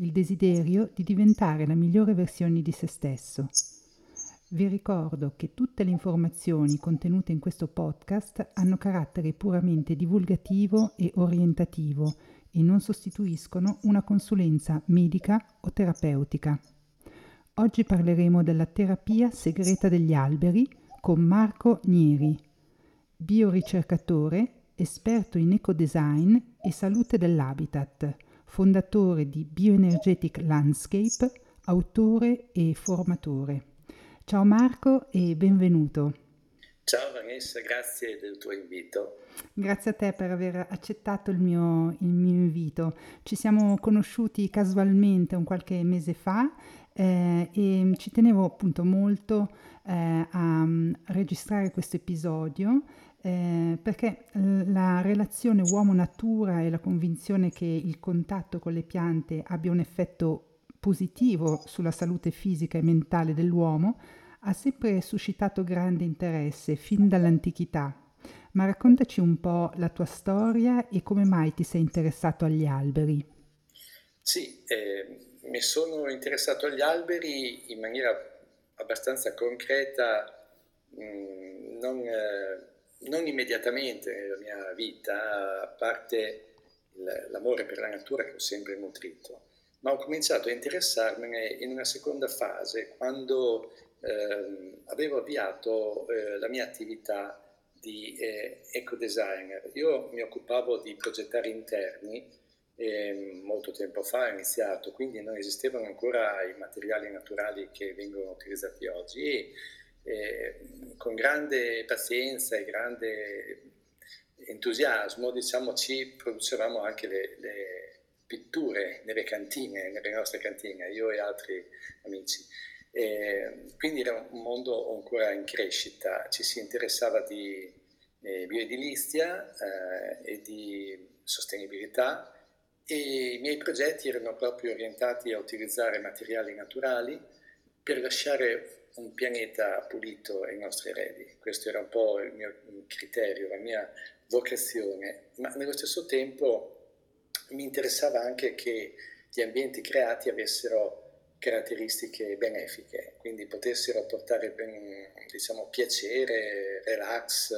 il desiderio di diventare la migliore versione di se stesso. Vi ricordo che tutte le informazioni contenute in questo podcast hanno carattere puramente divulgativo e orientativo e non sostituiscono una consulenza medica o terapeutica. Oggi parleremo della terapia segreta degli alberi con Marco Nieri, bioricercatore, esperto in ecodesign e salute dell'habitat fondatore di Bioenergetic Landscape, autore e formatore. Ciao Marco e benvenuto. Ciao Vanessa, grazie del tuo invito. Grazie a te per aver accettato il mio, il mio invito. Ci siamo conosciuti casualmente un qualche mese fa eh, e ci tenevo appunto molto eh, a um, registrare questo episodio eh, perché la relazione uomo-natura e la convinzione che il contatto con le piante abbia un effetto positivo sulla salute fisica e mentale dell'uomo ha sempre suscitato grande interesse fin dall'antichità. Ma raccontaci un po' la tua storia e come mai ti sei interessato agli alberi. Sì, eh, mi sono interessato agli alberi in maniera abbastanza concreta, mh, mm, non... Eh, non immediatamente nella mia vita, a parte l'amore per la natura che ho sempre nutrito, ma ho cominciato a interessarmene in una seconda fase quando eh, avevo avviato eh, la mia attività di eh, eco-designer. Io mi occupavo di progettare interni ehm, molto tempo fa ho iniziato, quindi non esistevano ancora i materiali naturali che vengono utilizzati oggi eh, con grande pazienza e grande entusiasmo, diciamo, ci producevamo anche le, le pitture nelle cantine, nelle nostre cantine, io e altri amici. Eh, quindi era un mondo ancora in crescita, ci si interessava di eh, bioedilizia eh, e di sostenibilità e i miei progetti erano proprio orientati a utilizzare materiali naturali per lasciare un pianeta pulito ai nostri eredi. Questo era un po' il mio criterio, la mia vocazione, ma nello stesso tempo mi interessava anche che gli ambienti creati avessero caratteristiche benefiche, quindi potessero portare ben, diciamo, piacere, relax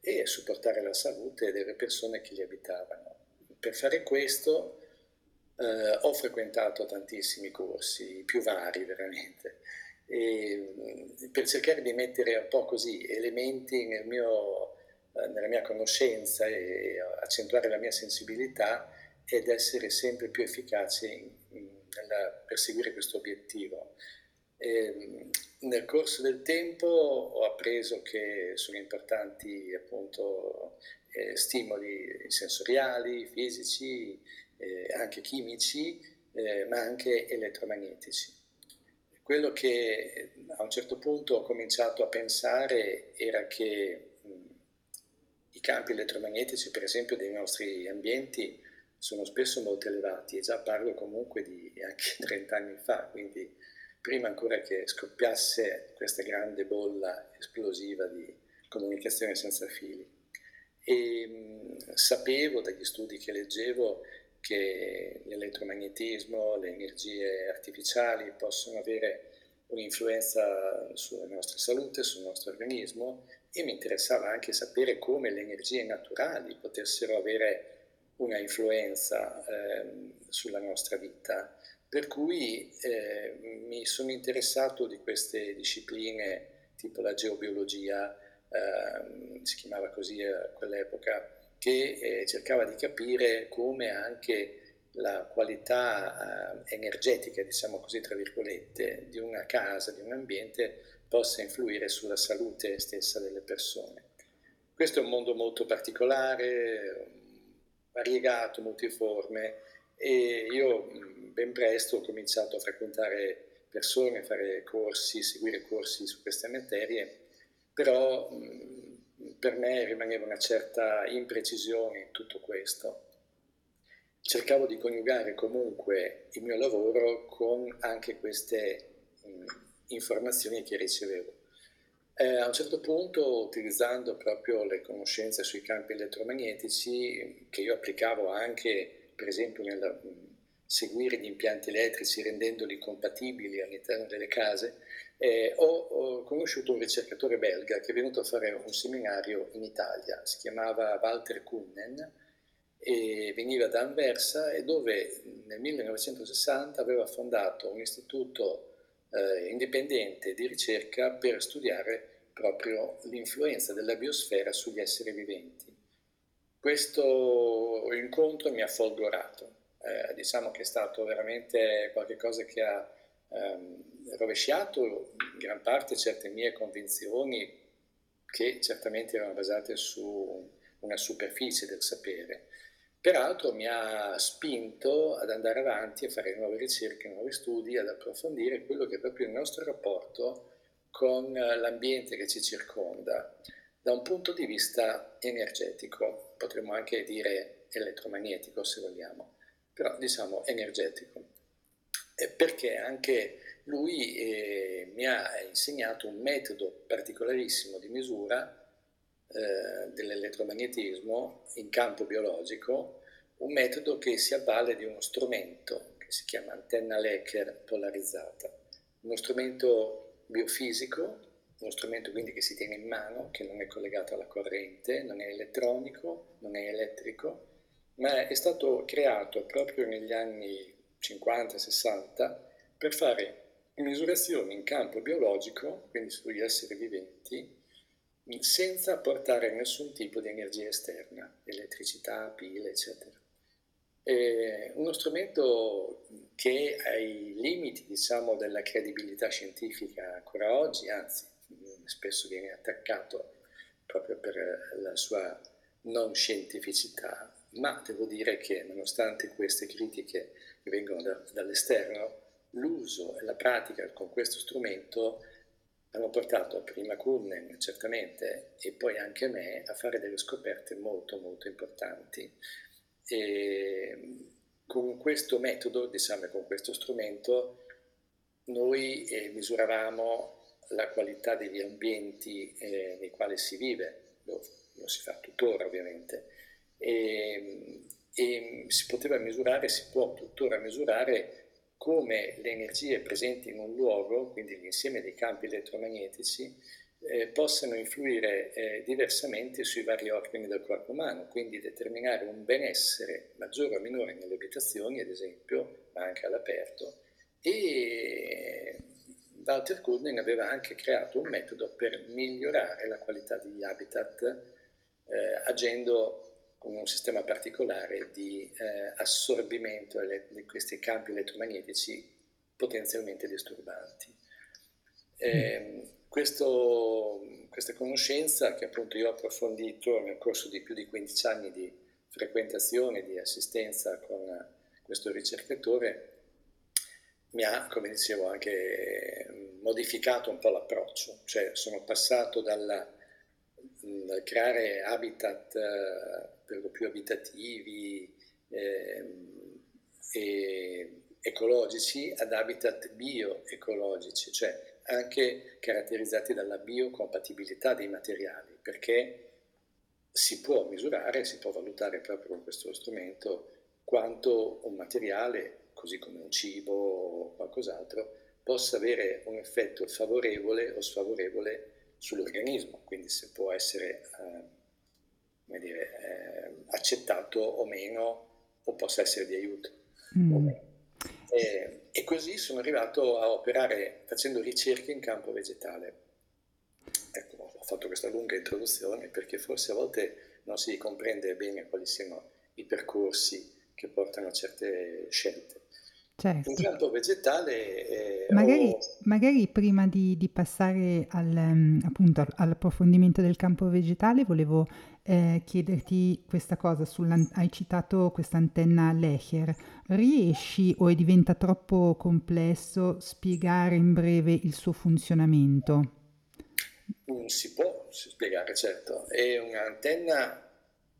e supportare la salute delle persone che li abitavano. Per fare questo eh, ho frequentato tantissimi corsi, più vari veramente, e, per cercare di mettere un po' così elementi nel mio, eh, nella mia conoscenza e accentuare la mia sensibilità ed essere sempre più efficace nel perseguire questo obiettivo. E, nel corso del tempo ho appreso che sono importanti appunto eh, stimoli sensoriali, fisici, eh, anche chimici, eh, ma anche elettromagnetici. Quello che a un certo punto ho cominciato a pensare era che mh, i campi elettromagnetici, per esempio, dei nostri ambienti sono spesso molto elevati e già parlo comunque di anche 30 anni fa, quindi prima ancora che scoppiasse questa grande bolla esplosiva di comunicazione senza fili. E mh, sapevo dagli studi che leggevo che l'elettromagnetismo, le energie artificiali possono avere un'influenza sulla nostra salute, sul nostro organismo e mi interessava anche sapere come le energie naturali potessero avere una influenza eh, sulla nostra vita. Per cui eh, mi sono interessato di queste discipline tipo la geobiologia, eh, si chiamava così a quell'epoca, che eh, cercava di capire come anche la qualità eh, energetica, diciamo così, tra virgolette, di una casa, di un ambiente, possa influire sulla salute stessa delle persone. Questo è un mondo molto particolare, variegato, multiforme e io ben presto ho cominciato a frequentare persone, fare corsi, seguire corsi su queste materie, però mh, per me rimaneva una certa imprecisione in tutto questo. Cercavo di coniugare comunque il mio lavoro con anche queste mh, informazioni che ricevevo. Eh, a un certo punto, utilizzando proprio le conoscenze sui campi elettromagnetici, che io applicavo anche, per esempio, nel seguire gli impianti elettrici rendendoli compatibili all'interno delle case, eh, ho, ho, conosciuto un ricercatore belga che è venuto a fare un seminario in Italia, si chiamava Walter Kuhnen, e veniva da Anversa e dove nel 1960 aveva fondato un istituto eh, indipendente di ricerca per studiare proprio l'influenza della biosfera sugli esseri viventi. Questo incontro mi ha folgorato, eh, diciamo che è stato veramente qualcosa che ha ehm, rovesciato in gran parte certe mie convinzioni che certamente erano basate su una superficie del sapere. Peraltro mi ha spinto ad andare avanti a fare nuove ricerche, nuovi studi, ad approfondire quello che è proprio il nostro rapporto con l'ambiente che ci circonda da un punto di vista energetico, potremmo anche dire elettromagnetico se vogliamo, però diciamo energetico, perché anche lui eh, mi ha insegnato un metodo particolarissimo di misura eh, dell'elettromagnetismo in campo biologico, un metodo che si avvale di uno strumento che si chiama antenna Lecker polarizzata, uno strumento biofisico, uno strumento quindi che si tiene in mano, che non è collegato alla corrente, non è elettronico, non è elettrico, ma è stato creato proprio negli anni 50-60 per fare misurazioni in campo biologico, quindi sugli esseri viventi, senza portare nessun tipo di energia esterna, elettricità, pile, eccetera. È uno strumento che ai limiti diciamo, della credibilità scientifica ancora oggi, anzi spesso viene attaccato proprio per la sua non scientificità, ma devo dire che nonostante queste critiche che vengono da, dall'esterno, l'uso e la pratica con questo strumento hanno portato prima Kunnen certamente e poi anche me a fare delle scoperte molto molto importanti. E con questo metodo, diciamo, con questo strumento, noi eh, misuravamo la qualità degli ambienti eh, nei quali si vive, lo, lo, si fa tuttora ovviamente, e, e si poteva misurare, si può tuttora misurare come le energie presenti in un luogo, quindi l'insieme dei campi elettromagnetici, eh, possano influire eh, diversamente sui vari organi del corpo umano, quindi determinare un benessere maggiore o minore nelle abitazioni, ad esempio, ma anche all'aperto. E Walter Kuhnen aveva anche creato un metodo per migliorare la qualità degli habitat eh, agendo con un sistema particolare di eh, assorbimento di questi campi elettromagnetici potenzialmente disturbanti. Eh, questo, questa conoscenza che appunto io ho approfondito nel corso di più di 15 anni di frequentazione, di assistenza con questo ricercatore, mi ha, come dicevo, anche modificato un po' l'approccio, cioè sono passato dalla, dal creare habitat eh, per lo più abitativi eh, e ecologici ad habitat bioecologici, cioè anche caratterizzati dalla biocompatibilità dei materiali, perché si può misurare, si può valutare proprio con questo strumento quanto un materiale, così come un cibo o qualcos'altro, possa avere un effetto favorevole o sfavorevole sull'organismo, quindi se può essere eh, dire, eh, accettato o meno o possa essere di aiuto. Mm. E, e così sono arrivato a operare facendo ricerche in campo vegetale. Ecco, ho fatto questa lunga introduzione perché forse a volte non si comprende bene quali siano i percorsi che portano a certe scelte. Un certo. campo vegetale eh, Magari, o magari prima di, di passare al, ehm, appunto, al- all'approfondimento del campo vegetale, volevo eh, chiederti questa cosa. hai citato questa antenna Lecher. Riesci o è diventa troppo complesso spiegare in breve il suo funzionamento? Mm, Si può spiegare, certo. È un'antenna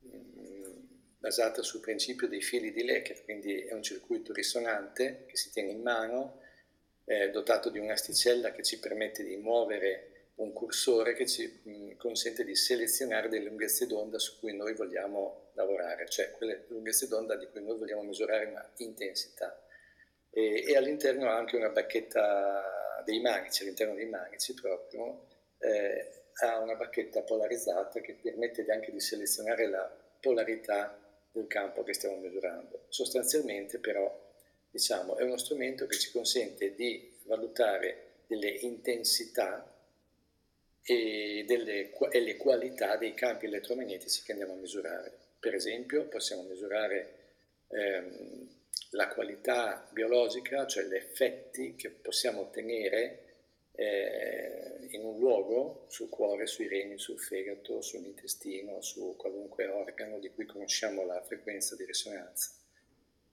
mm, basata sul principio dei fili di Lecher, quindi è un circuito risonante che si tiene in mano, eh, dotato di un'asticella che ci permette di muovere un cursore che ci consente di selezionare delle lunghezze d'onda su cui noi vogliamo lavorare, cioè quelle lunghezze d'onda di cui noi vogliamo misurare una intensità. E, e all'interno ha anche una bacchetta dei manici, all'interno dei manici proprio eh, ha una bacchetta polarizzata che permette anche di selezionare la polarità del campo che stiamo misurando. Sostanzialmente però diciamo, è uno strumento che ci consente di valutare delle intensità e, delle, e le qualità dei campi elettromagnetici che andiamo a misurare. Per esempio possiamo misurare ehm, la qualità biologica, cioè gli effetti che possiamo ottenere eh, in un luogo, sul cuore, sui reni, sul fegato, sull'intestino, su qualunque organo di cui conosciamo la frequenza di risonanza.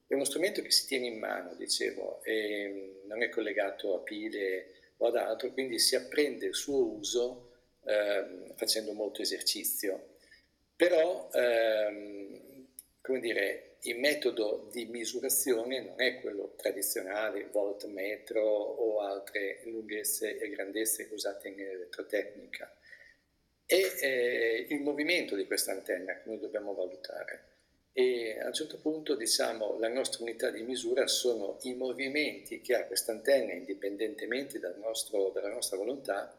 È uno strumento che si tiene in mano, dicevo, e non è collegato a pile o ad altro, quindi si apprende il suo uso eh, facendo molto esercizio. Però, ehm, come dire, il metodo di misurazione non è quello tradizionale, voltmetro o altre lunghezze e grandezze usate in elettrotecnica. È eh, il movimento di questa antenna che noi dobbiamo valutare. E a un certo punto, diciamo, la nostra unità di misura sono i movimenti che ha questa antenna, indipendentemente dal nostro, dalla nostra volontà,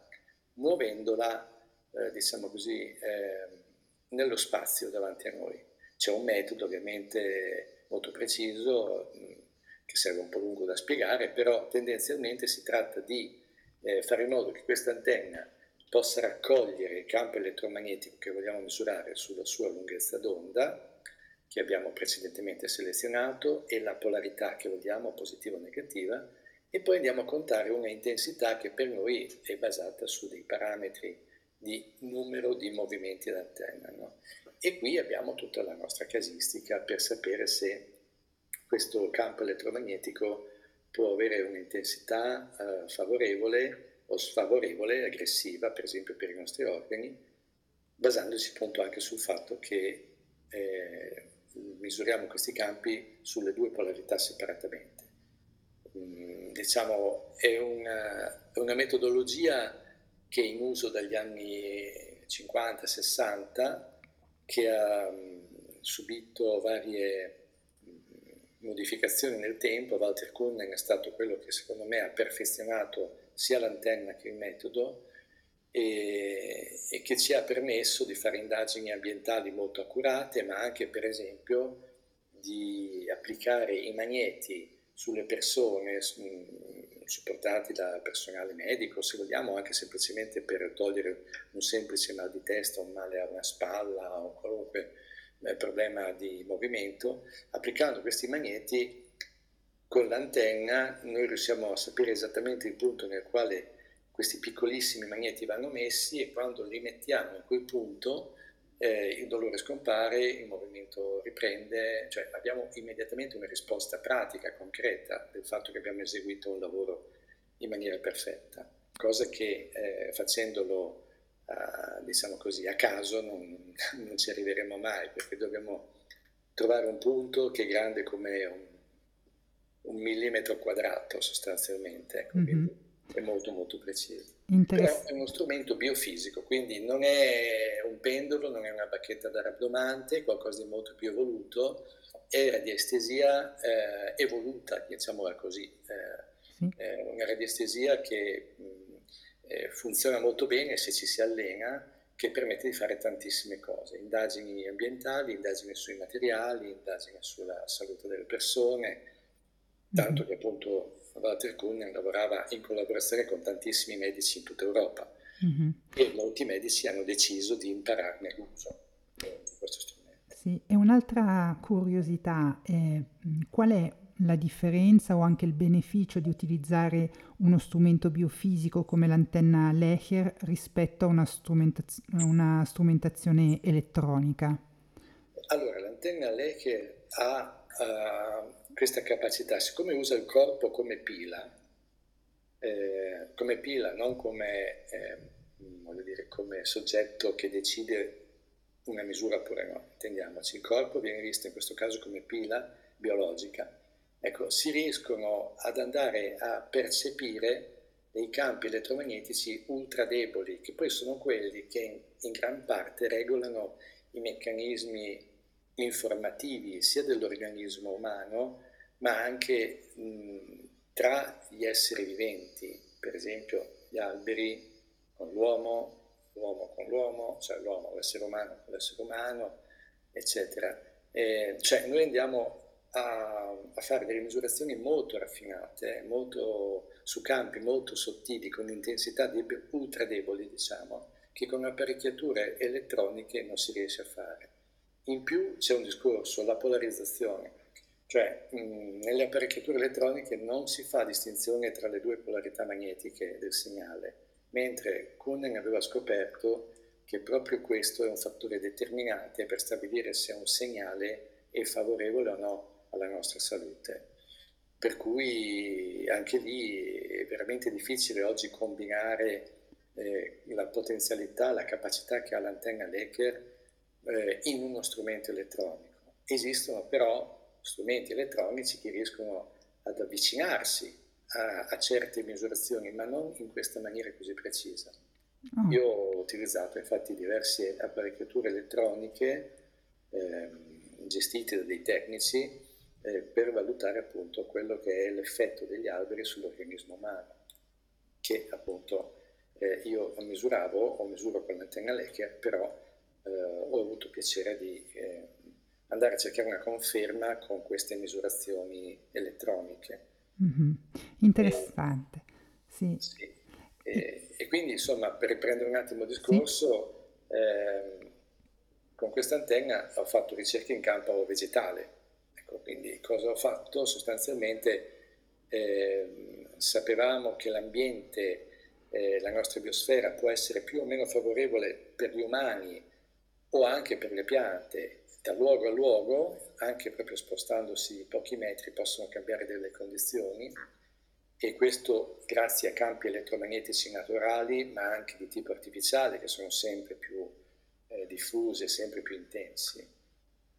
muovendola, eh, diciamo così, eh, nello spazio davanti a noi. C'è un metodo ovviamente molto preciso, che serve un po' lungo da spiegare, però tendenzialmente si tratta di eh, fare in modo che questa antenna possa raccogliere il campo elettromagnetico che vogliamo misurare sulla sua lunghezza d'onda, che abbiamo precedentemente selezionato, e la polarità che vogliamo, positiva o negativa, e poi andiamo a contare una intensità che per noi è basata su dei parametri di numero di movimenti d'antenna. No? E qui abbiamo tutta la nostra casistica per sapere se questo campo elettromagnetico può avere un'intensità eh, favorevole o sfavorevole, aggressiva, per esempio per i nostri organi, basandosi appunto anche sul fatto che eh, misuriamo questi campi sulle due polarità separatamente. Mm, diciamo, è una, una metodologia che è in uso dagli anni 50-60 che ha subito varie modificazioni nel tempo. Walter Kuhnen è stato quello che secondo me ha perfezionato sia l'antenna che il metodo e, e, che ci ha permesso di fare indagini ambientali molto accurate, ma anche per esempio di applicare i magneti sulle persone supportati da personale medico, se vogliamo anche semplicemente per togliere un semplice mal di testa, un male a una spalla o qualunque eh, problema di movimento, applicando questi magneti con l'antenna noi riusciamo a sapere esattamente il punto nel quale questi piccolissimi magneti vanno messi e quando li mettiamo in quel punto eh, il dolore scompare, il movimento riprende, cioè abbiamo immediatamente una risposta pratica, concreta del fatto che abbiamo eseguito un lavoro in maniera perfetta, cosa che eh, facendolo uh, diciamo così a caso non, non, ci arriveremo mai perché dobbiamo trovare un punto che è grande come un, un millimetro quadrato sostanzialmente, ecco, mm-hmm. È molto molto preciso. Però è uno strumento biofisico, quindi non è un pendolo, non è una bacchetta da rabdomante, è qualcosa di molto più evoluto, è radiestesia eh, evoluta, diciamola così, eh, sì. è una radiestesia che mh, eh, funziona molto bene se ci si allena, che permette di fare tantissime cose, indagini ambientali, indagini sui materiali, indagini sulla salute delle persone, tanto che appunto Walter Kuhn lavorava in collaborazione con tantissimi medici in tutta Europa mm-hmm. e molti medici hanno deciso di impararne l'uso di questo strumento. Sì, e un'altra curiosità è qual è la differenza o anche il beneficio di utilizzare uno strumento biofisico come l'antenna Lecher rispetto a una, strumentaz- una strumentazione elettronica? Allora, l'antenna Lecher ha uh, questa capacità, siccome usa il corpo come pila, eh, come pila, non come, eh, dire, come soggetto che decide una misura oppure no, intendiamoci, il corpo viene visto in questo caso come pila biologica. Ecco, si riescono ad andare a percepire dei campi elettromagnetici ultra deboli, che poi sono quelli che in, in gran parte regolano i meccanismi informativi sia dell'organismo umano, ma anche mh, tra gli esseri viventi, per esempio gli alberi con l'uomo, l'uomo con l'uomo, cioè l'uomo, l'essere umano con l'essere umano, eccetera. Eh, cioè noi andiamo a, a, fare delle misurazioni molto raffinate, molto, su campi molto sottili, con intensità deb- ultra deboli, diciamo, che con apparecchiature elettroniche non si riesce a fare. In più c'è un discorso, la polarizzazione, cioè mh, nelle apparecchiature elettroniche non si fa distinzione tra le due polarità magnetiche del segnale mentre Kuhnen aveva scoperto che proprio questo è un fattore determinante per stabilire se un segnale è favorevole o no alla nostra salute. Per cui anche lì è veramente difficile oggi combinare eh, la potenzialità, la capacità che ha l'antenna Lecker eh, in uno strumento elettronico. Esistono però strumenti elettronici che riescono ad avvicinarsi a, a, certe misurazioni, ma non in questa maniera così precisa. Oh. Io ho utilizzato infatti diverse apparecchiature elettroniche eh, gestite da dei tecnici eh, per valutare appunto quello che è l'effetto degli alberi sull'organismo umano, che appunto eh, io misuravo o misuro con l'antenna Lecker, però eh, ho avuto piacere di eh, andare a cercare una conferma con queste misurazioni elettroniche. Mm-hmm. Interessante, sì. sì. E, e, quindi insomma per riprendere un attimo il discorso, sì. eh, con questa antenna ho fatto ricerche in campo vegetale. Ecco, quindi cosa ho fatto? Sostanzialmente eh, sapevamo che l'ambiente, eh, la nostra biosfera può essere più o meno favorevole per gli umani o anche per le piante da luogo a luogo, anche proprio spostandosi pochi metri, possono cambiare delle condizioni e questo grazie a campi elettromagnetici naturali, ma anche di tipo artificiale, che sono sempre più eh, diffusi e sempre più intensi.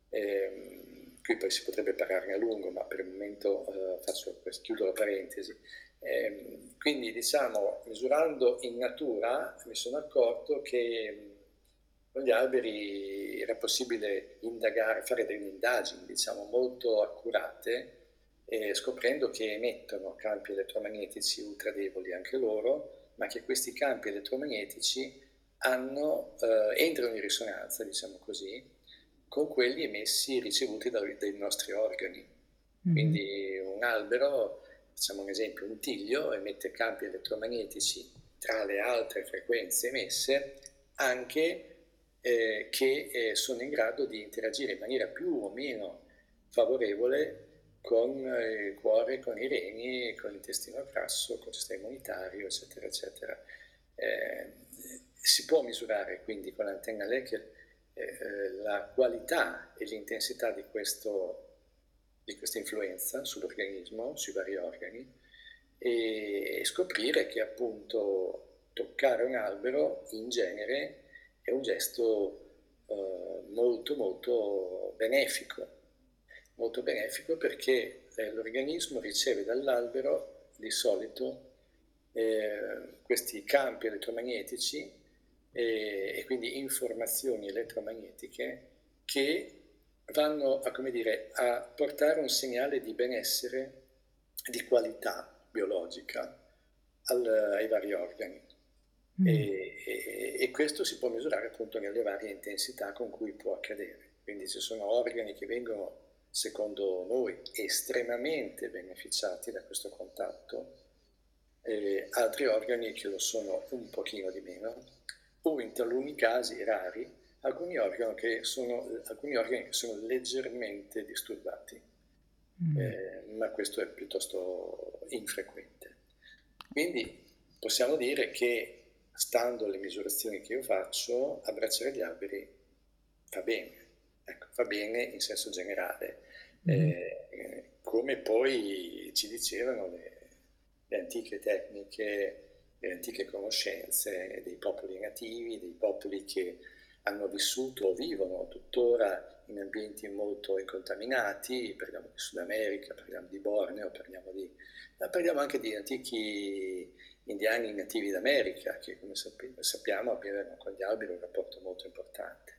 Eh, qui poi si potrebbe parlarne a lungo, ma per il momento eh, faccio, chiudo la parentesi. Eh, quindi diciamo, misurando in natura mi sono accorto che con gli alberi era possibile indagare, fare delle indagini diciamo, molto accurate, eh, scoprendo che emettono campi elettromagnetici ultra deboli anche loro, ma che questi campi elettromagnetici hanno, eh, entrano in risonanza, diciamo così, con quelli emessi ricevuti dai, dai nostri organi. Mm-hmm. Quindi un albero, facciamo un esempio, un tiglio emette campi elettromagnetici tra le altre frequenze emesse anche eh, che eh, sono in grado di interagire in maniera più o meno favorevole con eh, il cuore, con i reni, con l'intestino grasso, con il sistema immunitario, eccetera, eccetera. Eh, si può misurare quindi con l'antenna Lecker eh, la qualità e l'intensità di, questo, di questa influenza sull'organismo, sui vari organi, e scoprire che appunto toccare un albero in genere è un gesto eh, molto molto benefico, molto benefico perché eh, l'organismo riceve dall'albero di solito eh, questi campi elettromagnetici e quindi informazioni elettromagnetiche che vanno a, dire, a portare un segnale di benessere, di qualità biologica al, ai vari organi. Mm. E, e, e, questo si può misurare appunto nelle varie intensità con cui può accadere. Quindi ci sono organi che vengono, secondo noi, estremamente beneficiati da questo contatto, e altri organi che lo sono un pochino di meno, o in taluni casi rari, alcuni organi che sono, alcuni organi che sono leggermente disturbati. mm. eh, ma questo è piuttosto infrequente. Quindi possiamo dire che, stando alle misurazioni che io faccio, abbracciare gli alberi fa bene, ecco, fa bene in senso generale. Mm. Eh, come poi ci dicevano le, le antiche tecniche, le antiche conoscenze dei popoli nativi, dei popoli che hanno vissuto o vivono tuttora in ambienti molto incontaminati, parliamo di Sud America, parliamo di Borneo, parliamo, di, parliamo anche di antichi indiani nativi d'America, che come sappiamo avevano con gli alberi un rapporto molto importante.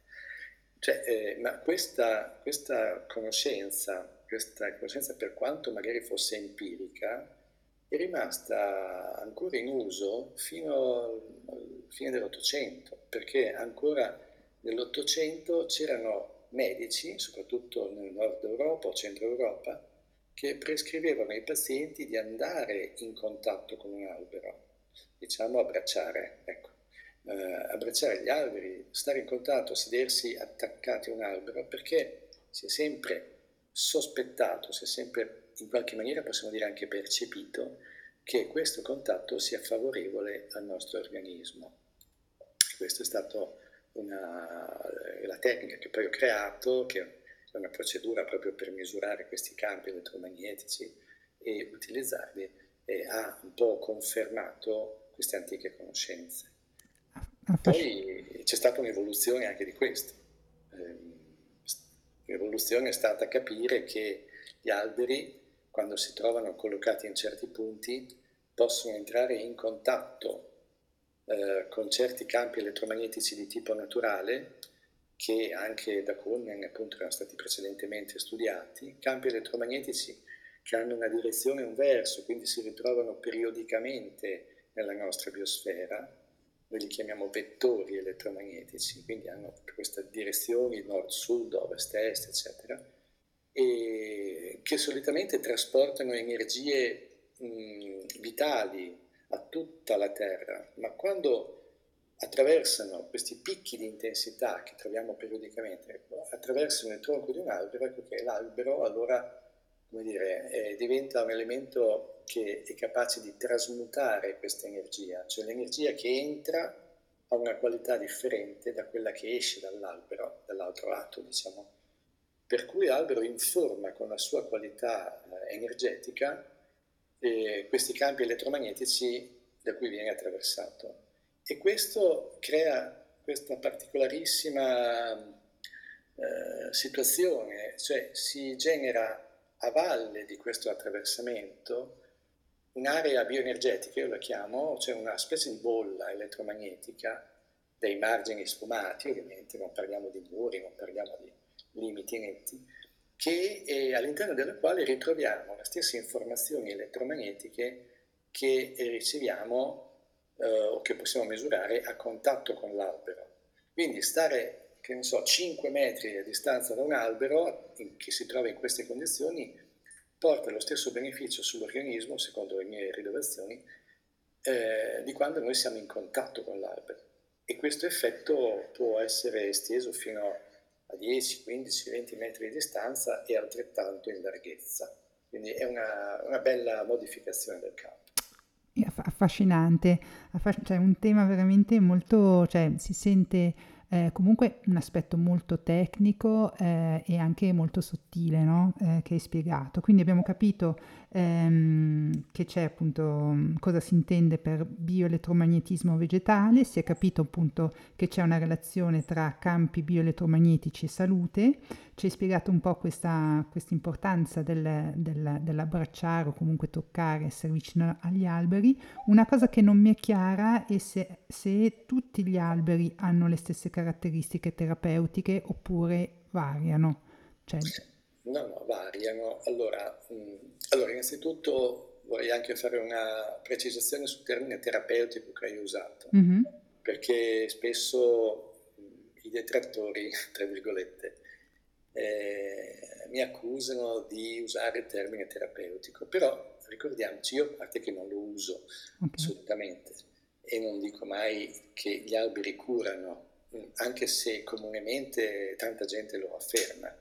Cioè, eh, ma questa, questa, conoscenza, questa conoscenza, per quanto magari fosse empirica, è rimasta ancora in uso fino alla fine dell'Ottocento, perché ancora nell'Ottocento c'erano medici, soprattutto nel nord Europa o centro Europa, che prescrivevano ai pazienti di andare in contatto con un albero, diciamo abbracciare, ecco, eh, abbracciare gli alberi, stare in contatto, sedersi attaccati a un albero, perché si è sempre sospettato, si è sempre in qualche maniera possiamo dire anche percepito che questo contatto sia favorevole al nostro organismo. Questa è stata la tecnica che poi ho creato, che è una procedura proprio per misurare questi campi elettromagnetici e utilizzarli, e ha un po' confermato queste antiche conoscenze. Poi c'è stata un'evoluzione anche di questo. Ehm, l'evoluzione è stata capire che gli alberi, quando si trovano collocati in certi punti, possono entrare in contatto eh, con certi campi elettromagnetici di tipo naturale che anche da Kuhn appunto erano stati precedentemente studiati, campi elettromagnetici che hanno una direzione e un verso, quindi si ritrovano periodicamente nella nostra biosfera, noi li chiamiamo vettori elettromagnetici, quindi hanno queste direzioni nord-sud, ovest-est, eccetera, e che solitamente trasportano energie mh, vitali a tutta la Terra, ma quando attraversano questi picchi di intensità che troviamo periodicamente, attraversano il tronco di un albero, ecco che l'albero allora dire, diventa un elemento che è capace di trasmutare questa energia, cioè l'energia che entra ha una qualità differente da quella che esce dall'albero, dall'altro lato, diciamo. Per cui l'albero informa con la sua qualità eh, energetica eh, questi campi elettromagnetici da cui viene attraversato. E questo crea questa particolarissima eh, situazione, cioè si genera a valle di questo attraversamento un'area bioenergetica, io la chiamo, cioè una specie di bolla elettromagnetica dei margini sfumati, ovviamente non parliamo di muri, non parliamo di limiti netti, che, all'interno della quale ritroviamo le stesse informazioni elettromagnetiche che riceviamo eh, o che possiamo misurare a contatto con l'albero. Quindi stare, che ne so, 5 metri a distanza da un albero in, che si trova in queste condizioni porta lo stesso beneficio sull'organismo, secondo le mie rilevazioni, eh, di quando noi siamo in contatto con l'albero. E questo effetto può essere esteso fino a a 10, 15, 20 metri di distanza e altrettanto in larghezza. Quindi è una, una bella modificazione del campo. Affascinante, Affasc- cioè un tema veramente molto, cioè si sente eh, comunque un aspetto molto tecnico eh, e anche molto sottile no? eh, che hai spiegato. Quindi abbiamo capito ehm, che c'è appunto cosa si intende per bioelettromagnetismo vegetale, si è capito appunto che c'è una relazione tra campi bioelettromagnetici e salute, ci hai spiegato un po' questa importanza del, del, dell'abbracciare o comunque toccare, essere vicino agli alberi. Una cosa che non mi è chiara è se, se tutti gli alberi hanno le stesse caratteristiche terapeutiche oppure variano. Cioè... No, no, variano. Allora, mh, mm, allora, innanzitutto vorrei anche fare una precisazione sul termine terapeutico che hai usato, mm-hmm. perché spesso mm, i detrattori, tra virgolette, eh, mi accusano di usare il termine terapeutico, però ricordiamoci, io a parte che non lo uso okay. assolutamente e non dico mai che gli alberi curano, anche se comunemente tanta gente lo afferma.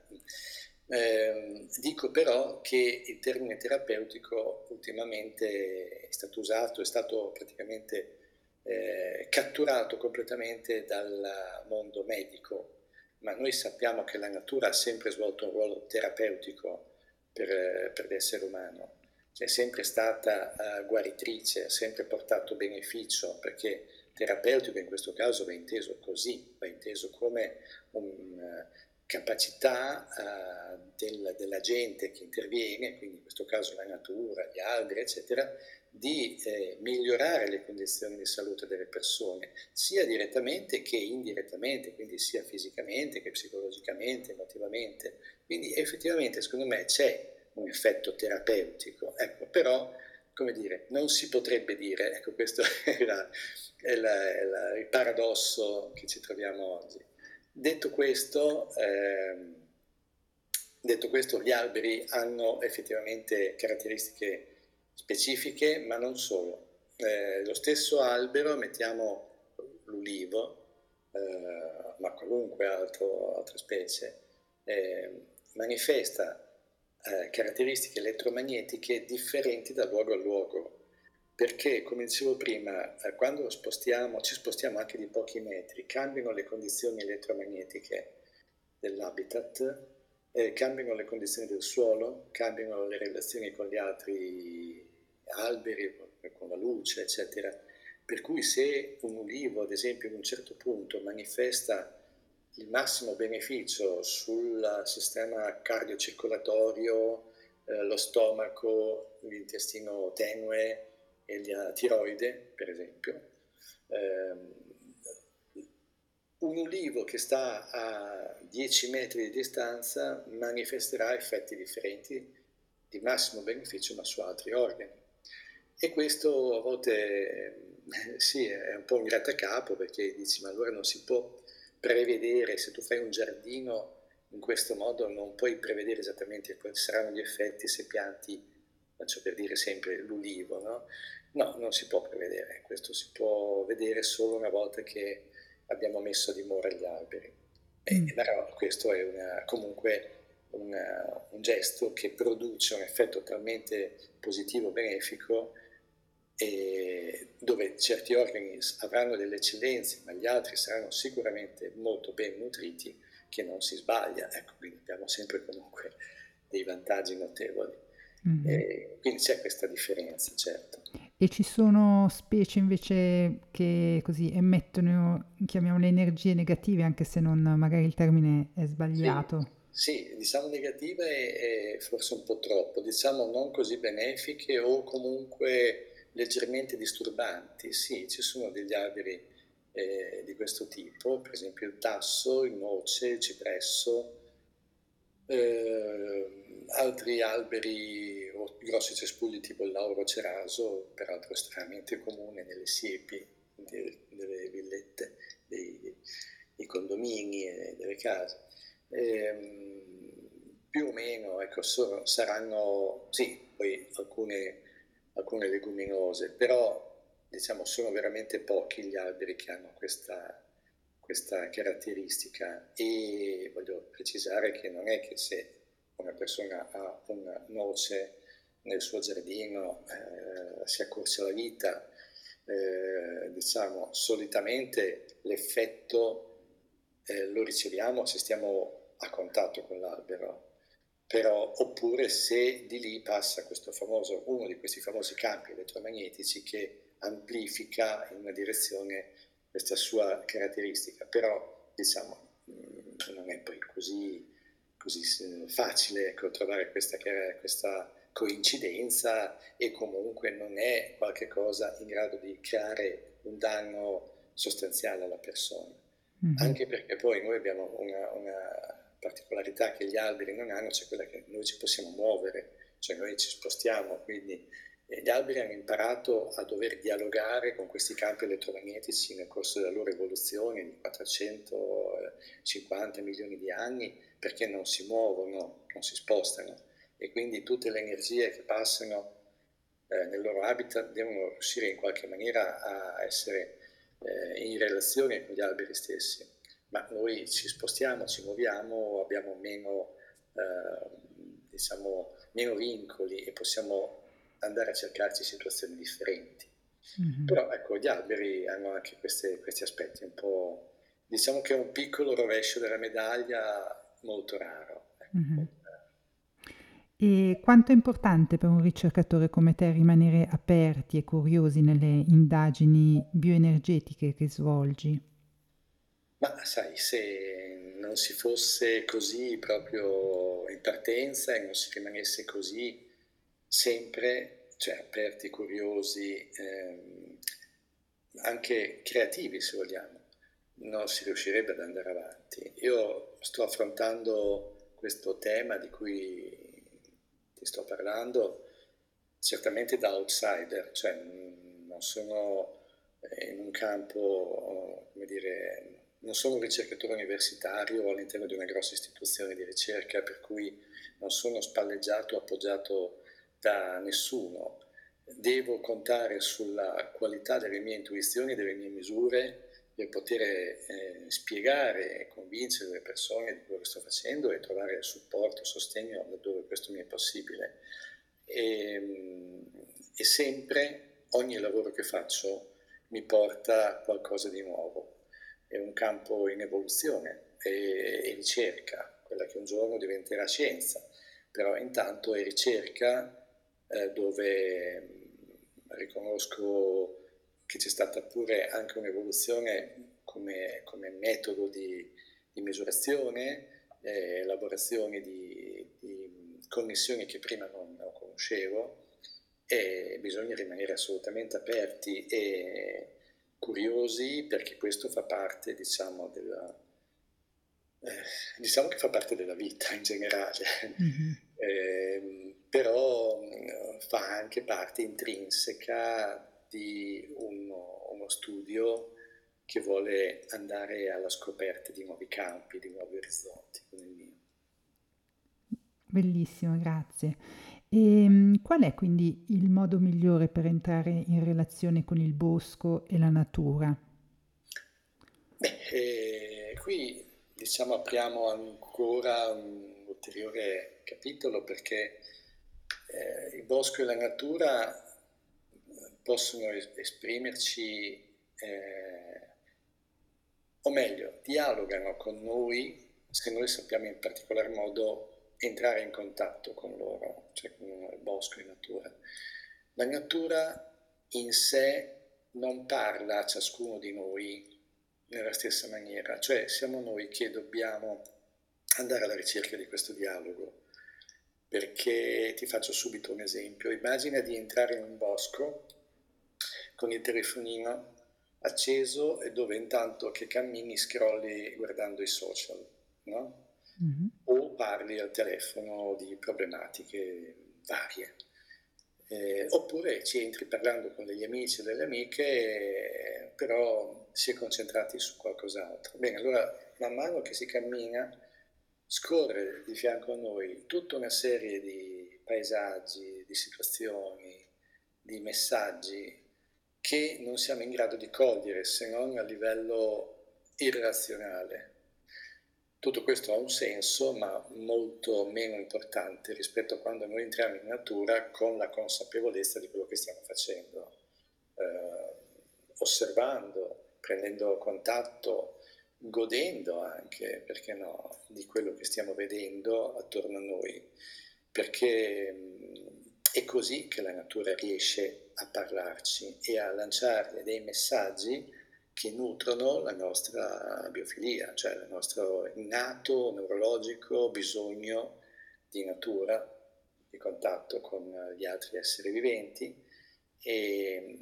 Eh, dico però che il termine terapeutico ultimamente è stato usato, è stato praticamente eh, catturato completamente dal mondo medico, ma noi sappiamo che la natura ha sempre svolto un ruolo terapeutico per, per l'essere umano, è sempre stata uh, guaritrice, ha sempre portato beneficio, perché terapeutico in questo caso va inteso così, va inteso come una uh, capacità uh, del, della gente che interviene, quindi in questo caso la natura, gli alberi, eccetera, di eh, migliorare le condizioni di salute delle persone, sia direttamente che indirettamente, quindi sia fisicamente che psicologicamente, emotivamente. Quindi effettivamente secondo me c'è un effetto terapeutico, ecco, però come dire, non si potrebbe dire, ecco questo la, è, la, è la, il paradosso che ci troviamo oggi. Detto questo, ehm, detto questo, gli alberi hanno effettivamente caratteristiche specifiche, ma non solo. Eh, lo stesso albero, mettiamo l'ulivo, eh, ma qualunque altro, altra specie, eh, manifesta caratteristiche elettromagnetiche differenti da luogo a luogo. Perché, come dicevo prima, eh, quando spostiamo, ci spostiamo anche di pochi metri, cambiano le condizioni elettromagnetiche dell'habitat, eh, cambiano le condizioni del suolo, cambiano le relazioni con gli altri alberi, con la luce, eccetera. Per cui se un ulivo, ad esempio, in un certo punto manifesta il massimo beneficio sul sistema cardiocircolatorio, eh, lo stomaco, l'intestino tenue e la tiroide, per esempio. Eh, un ulivo che sta a 10 metri di distanza manifesterà effetti differenti di massimo beneficio ma su altri organi. E questo a volte eh, sì, è un po' un grattacapo perché dici ma allora non si può prevedere, se tu fai un giardino in questo modo non puoi prevedere esattamente quali saranno gli effetti se pianti, faccio per dire sempre l'ulivo, no? No, non si può prevedere, questo si può vedere solo una volta che abbiamo messo a dimora gli alberi. E, mm. però questo è una, comunque una, un gesto che produce un effetto talmente positivo, benefico, e dove certi organi avranno delle eccellenze, ma gli altri saranno sicuramente molto ben nutriti, che non si sbaglia. Ecco, quindi abbiamo sempre comunque dei vantaggi notevoli. Mm-hmm. quindi c'è questa differenza, certo. E ci sono specie invece che così emettono, chiamiamole energie negative, anche se non magari il termine è sbagliato. Sì, sì diciamo negative è forse un po' troppo, diciamo non così benefiche o comunque leggermente disturbanti. Sì, ci sono degli alberi eh, di questo tipo, per esempio il tasso, il noce, il cipresso, eh, altri alberi grossi cespugli tipo il lauro ceraso, peraltro estremamente comune nelle siepi delle, villette, dei, dei, condomini e delle case. Eh, più o meno, ecco, saranno, sì, poi alcune alcune leguminose, però diciamo sono veramente pochi gli alberi che hanno questa, questa caratteristica e voglio precisare che non è che se una persona ha una noce nel suo giardino eh, si accorcia la vita, eh, diciamo solitamente l'effetto eh, lo riceviamo se stiamo a contatto con l'albero, però, oppure se di lì passa famoso, uno di questi famosi campi elettromagnetici che amplifica in una direzione questa sua caratteristica, però diciamo mm, non è poi così, così facile ecco, trovare questa, questa, coincidenza e comunque non è qualcosa in grado di creare un danno sostanziale alla persona. Mm-hmm. Anche perché poi noi abbiamo una, una particolarità che gli alberi non hanno c'è quella che noi ci possiamo muovere, cioè noi ci spostiamo, quindi eh, gli alberi hanno imparato a dover dialogare con questi campi elettromagnetici nel corso della loro evoluzione di 450 milioni di anni perché non si muovono, non si spostano e quindi tutte le energie che passano eh, nel loro habitat devono riuscire in qualche maniera a essere eh, in relazione con gli alberi stessi ma noi ci spostiamo, ci muoviamo, abbiamo meno eh, diciamo, meno vincoli e possiamo andare a cercarci situazioni differenti. Mm-hmm. Però ecco, gli alberi hanno anche queste, questi aspetti un po', diciamo che è un piccolo rovescio della medaglia molto raro. Ecco. Mm-hmm. E quanto è importante per un ricercatore come te rimanere aperti e curiosi nelle indagini bioenergetiche che svolgi? Ma sai, se non si fosse così proprio in partenza e non si rimanesse così sempre, cioè aperti, curiosi, ehm, anche creativi se vogliamo, non si riuscirebbe ad andare avanti. Io sto affrontando questo tema di cui ti sto parlando certamente da outsider, cioè non sono in un campo, come dire, non sono un ricercatore universitario all'interno di una grossa istituzione di ricerca, per cui non sono spalleggiato, appoggiato da nessuno. Devo contare sulla qualità delle mie intuizioni, delle mie misure, per poter eh, spiegare e convincere le persone di quello che sto facendo e trovare supporto, sostegno laddove questo mi è possibile. E, ehm, e sempre ogni lavoro che faccio mi porta a qualcosa di nuovo. È un campo in evoluzione e, e ricerca, quella che un giorno diventerà scienza, però intanto è ricerca eh, dove riconosco che c'è stata pure anche un'evoluzione come, come metodo di, di misurazione, eh, elaborazione di, di, connessioni che prima non, non conoscevo e bisogna rimanere assolutamente aperti e curiosi perché questo fa parte, diciamo, della, eh, diciamo che fa parte della vita in generale, mm-hmm. eh, però fa anche parte intrinseca di uno, uno studio che vuole andare alla scoperta di nuovi campi, di nuovi orizzonti come il mio. Bellissimo, grazie. E ehm, qual è quindi il modo migliore per entrare in relazione con il bosco e la natura? Beh, eh, qui diciamo apriamo ancora un ulteriore capitolo perché eh, il bosco e la natura possono esprimerci, eh, o meglio, dialogano con noi se noi sappiamo in particolar modo entrare in contatto con loro, cioè con il bosco e natura. La natura in sé non parla a ciascuno di noi nella stessa maniera, cioè siamo noi che dobbiamo andare alla ricerca di questo dialogo. Perché ti faccio subito un esempio. Immagina di entrare in un bosco con il telefonino acceso e dove intanto che cammini scrolli guardando i social, no? Mm-hmm. O parli al telefono di problematiche varie. Eh, oppure ci entri parlando con degli amici e delle amiche, però si è concentrati su qualcos'altro. Bene, allora man mano che si cammina, scorre di fianco a noi tutta una serie di paesaggi, di situazioni, di messaggi che non siamo in grado di cogliere se non a livello irrazionale. Tutto questo ha un senso, ma molto meno importante rispetto a quando noi entriamo in natura con la consapevolezza di quello che stiamo facendo, eh, osservando, prendendo contatto, godendo anche, perché no, di quello che stiamo vedendo attorno a noi, perché è così che la natura riesce a parlarci e a lanciare dei messaggi che nutrono la nostra biofilia, cioè il nostro innato neurologico bisogno di natura, di contatto con gli altri esseri viventi e,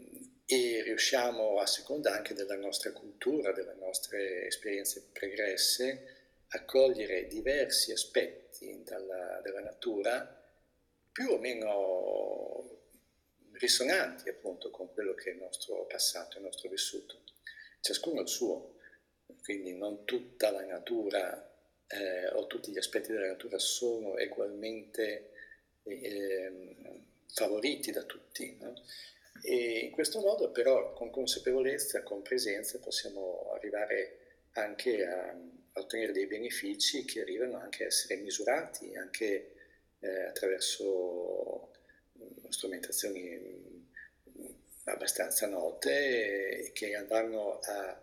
e riusciamo a seconda anche della nostra cultura, delle nostre esperienze pregresse, a cogliere diversi aspetti dalla, della natura più o meno risonanti appunto con quello che è il nostro passato, il nostro vissuto. Ciascuno il suo, quindi non tutta la natura eh, o tutti gli aspetti della natura sono ugualmente eh, favoriti da tutti. No? E in questo modo però con consapevolezza, con presenza possiamo arrivare anche a, a ottenere dei benefici che arrivano anche a essere misurati anche eh, attraverso strumentazioni mm, abbastanza note che andranno a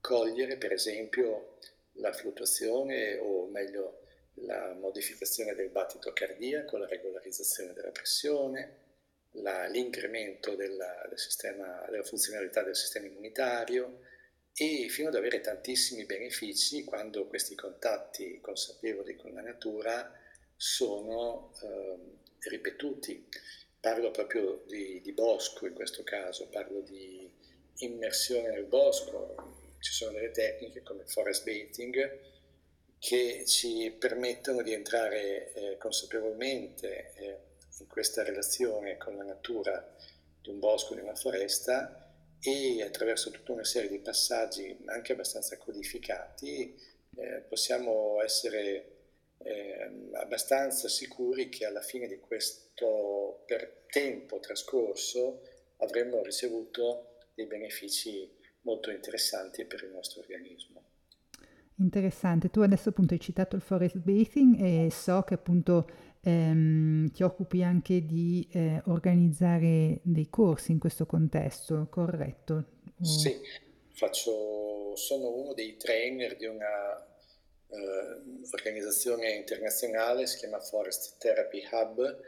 cogliere per esempio la fluttuazione o meglio la modificazione del battito cardiaco, la regolarizzazione della pressione, la, l'incremento della, del sistema, della funzionalità del sistema immunitario e fino ad avere tantissimi benefici quando questi contatti consapevoli con la natura sono eh, ripetuti. Parlo proprio di, di bosco in questo caso, parlo di immersione nel bosco, ci sono delle tecniche come il forest bathing che ci permettono di entrare eh, consapevolmente eh, in questa relazione con la natura di un bosco, di una foresta e attraverso tutta una serie di passaggi anche abbastanza codificati eh, possiamo essere ehm, abbastanza sicuri che alla fine di questo per tempo trascorso avremmo ricevuto dei benefici molto interessanti per il nostro organismo. Interessante, tu adesso appunto hai citato il forest bathing e so che appunto ehm, ti occupi anche di eh, organizzare dei corsi in questo contesto, corretto? Sì, faccio, sono uno dei trainer di una uh, organizzazione internazionale, si chiama Forest Therapy Hub,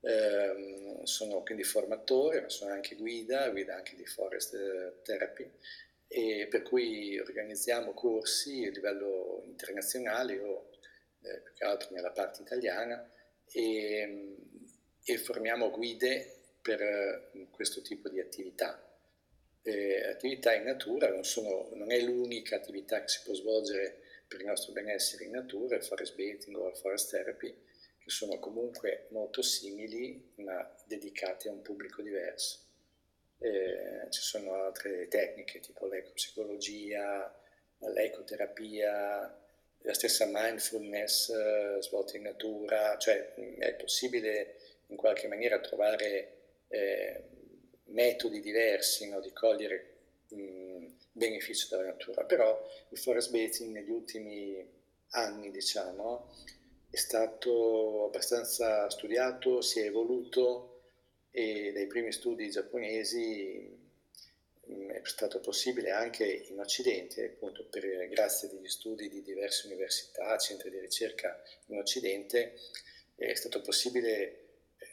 eh, sono quindi formatore, ma sono anche guida, guida anche di Forest eh, Therapy, e per cui organizziamo corsi a livello internazionale o eh, più che altro nella parte italiana. E, e formiamo guide per eh, questo tipo di attività. Eh, attività in natura non, sono, non, è l'unica attività che si può svolgere per il nostro benessere in natura, il forest bathing o il forest therapy, che sono comunque molto simili ma dedicati a un pubblico diverso. Eh, ci sono altre tecniche tipo l'ecopsicologia, l'ecoterapia, la stessa mindfulness eh, svolta in natura, cioè è possibile in qualche maniera trovare eh, metodi diversi no, di cogliere mh, beneficio dalla natura, però il forest bathing negli ultimi anni, diciamo, è stato abbastanza studiato, si è evoluto e dai primi studi giapponesi mm, è stato possibile anche in Occidente, appunto per, grazie agli studi di diverse università, centri di ricerca in Occidente, è stato possibile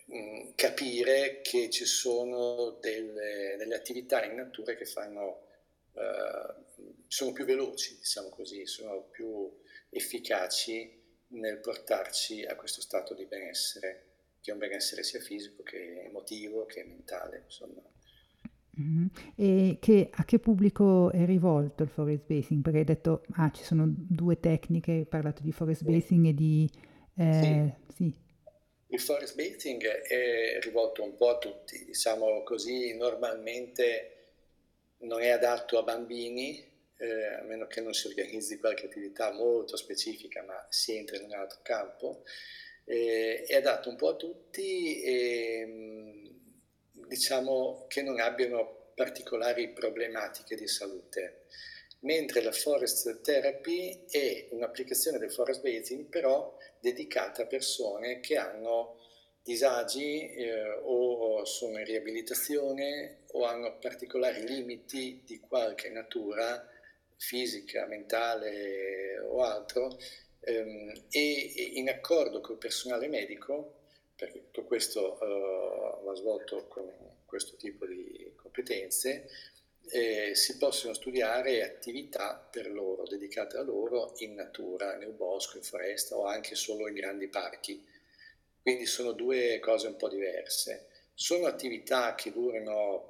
mh, mm, capire che ci sono delle, delle, attività in natura che fanno, uh, sono più veloci, diciamo così, sono più efficaci nel portarci a questo stato di benessere, che è un benessere sia fisico che emotivo che mentale, insomma. Mm-hmm. E che, a che pubblico è rivolto il forest basing? Perché hai detto, ah, ci sono due tecniche, hai parlato di forest basing e di... Eh, sì. sì. Il forest basing è rivolto un po' a tutti, diciamo così, normalmente non è adatto a bambini, eh, a meno che non si organizzi qualche attività molto specifica, ma si entra in un altro campo, eh, è adatto un po' a tutti e mm, diciamo che non abbiano particolari problematiche di salute. Mentre la forest therapy è un'applicazione del forest bathing però dedicata a persone che hanno disagi eh, o sono in riabilitazione o hanno particolari limiti di qualche natura fisica, mentale o altro, ehm, e in accordo col personale medico, perché tutto questo uh, va svolto con questo tipo di competenze, eh, si possono studiare attività per loro, dedicate a loro in natura, nel bosco, in foresta o anche solo in grandi parchi. Quindi sono due cose un po' diverse. Sono attività che durano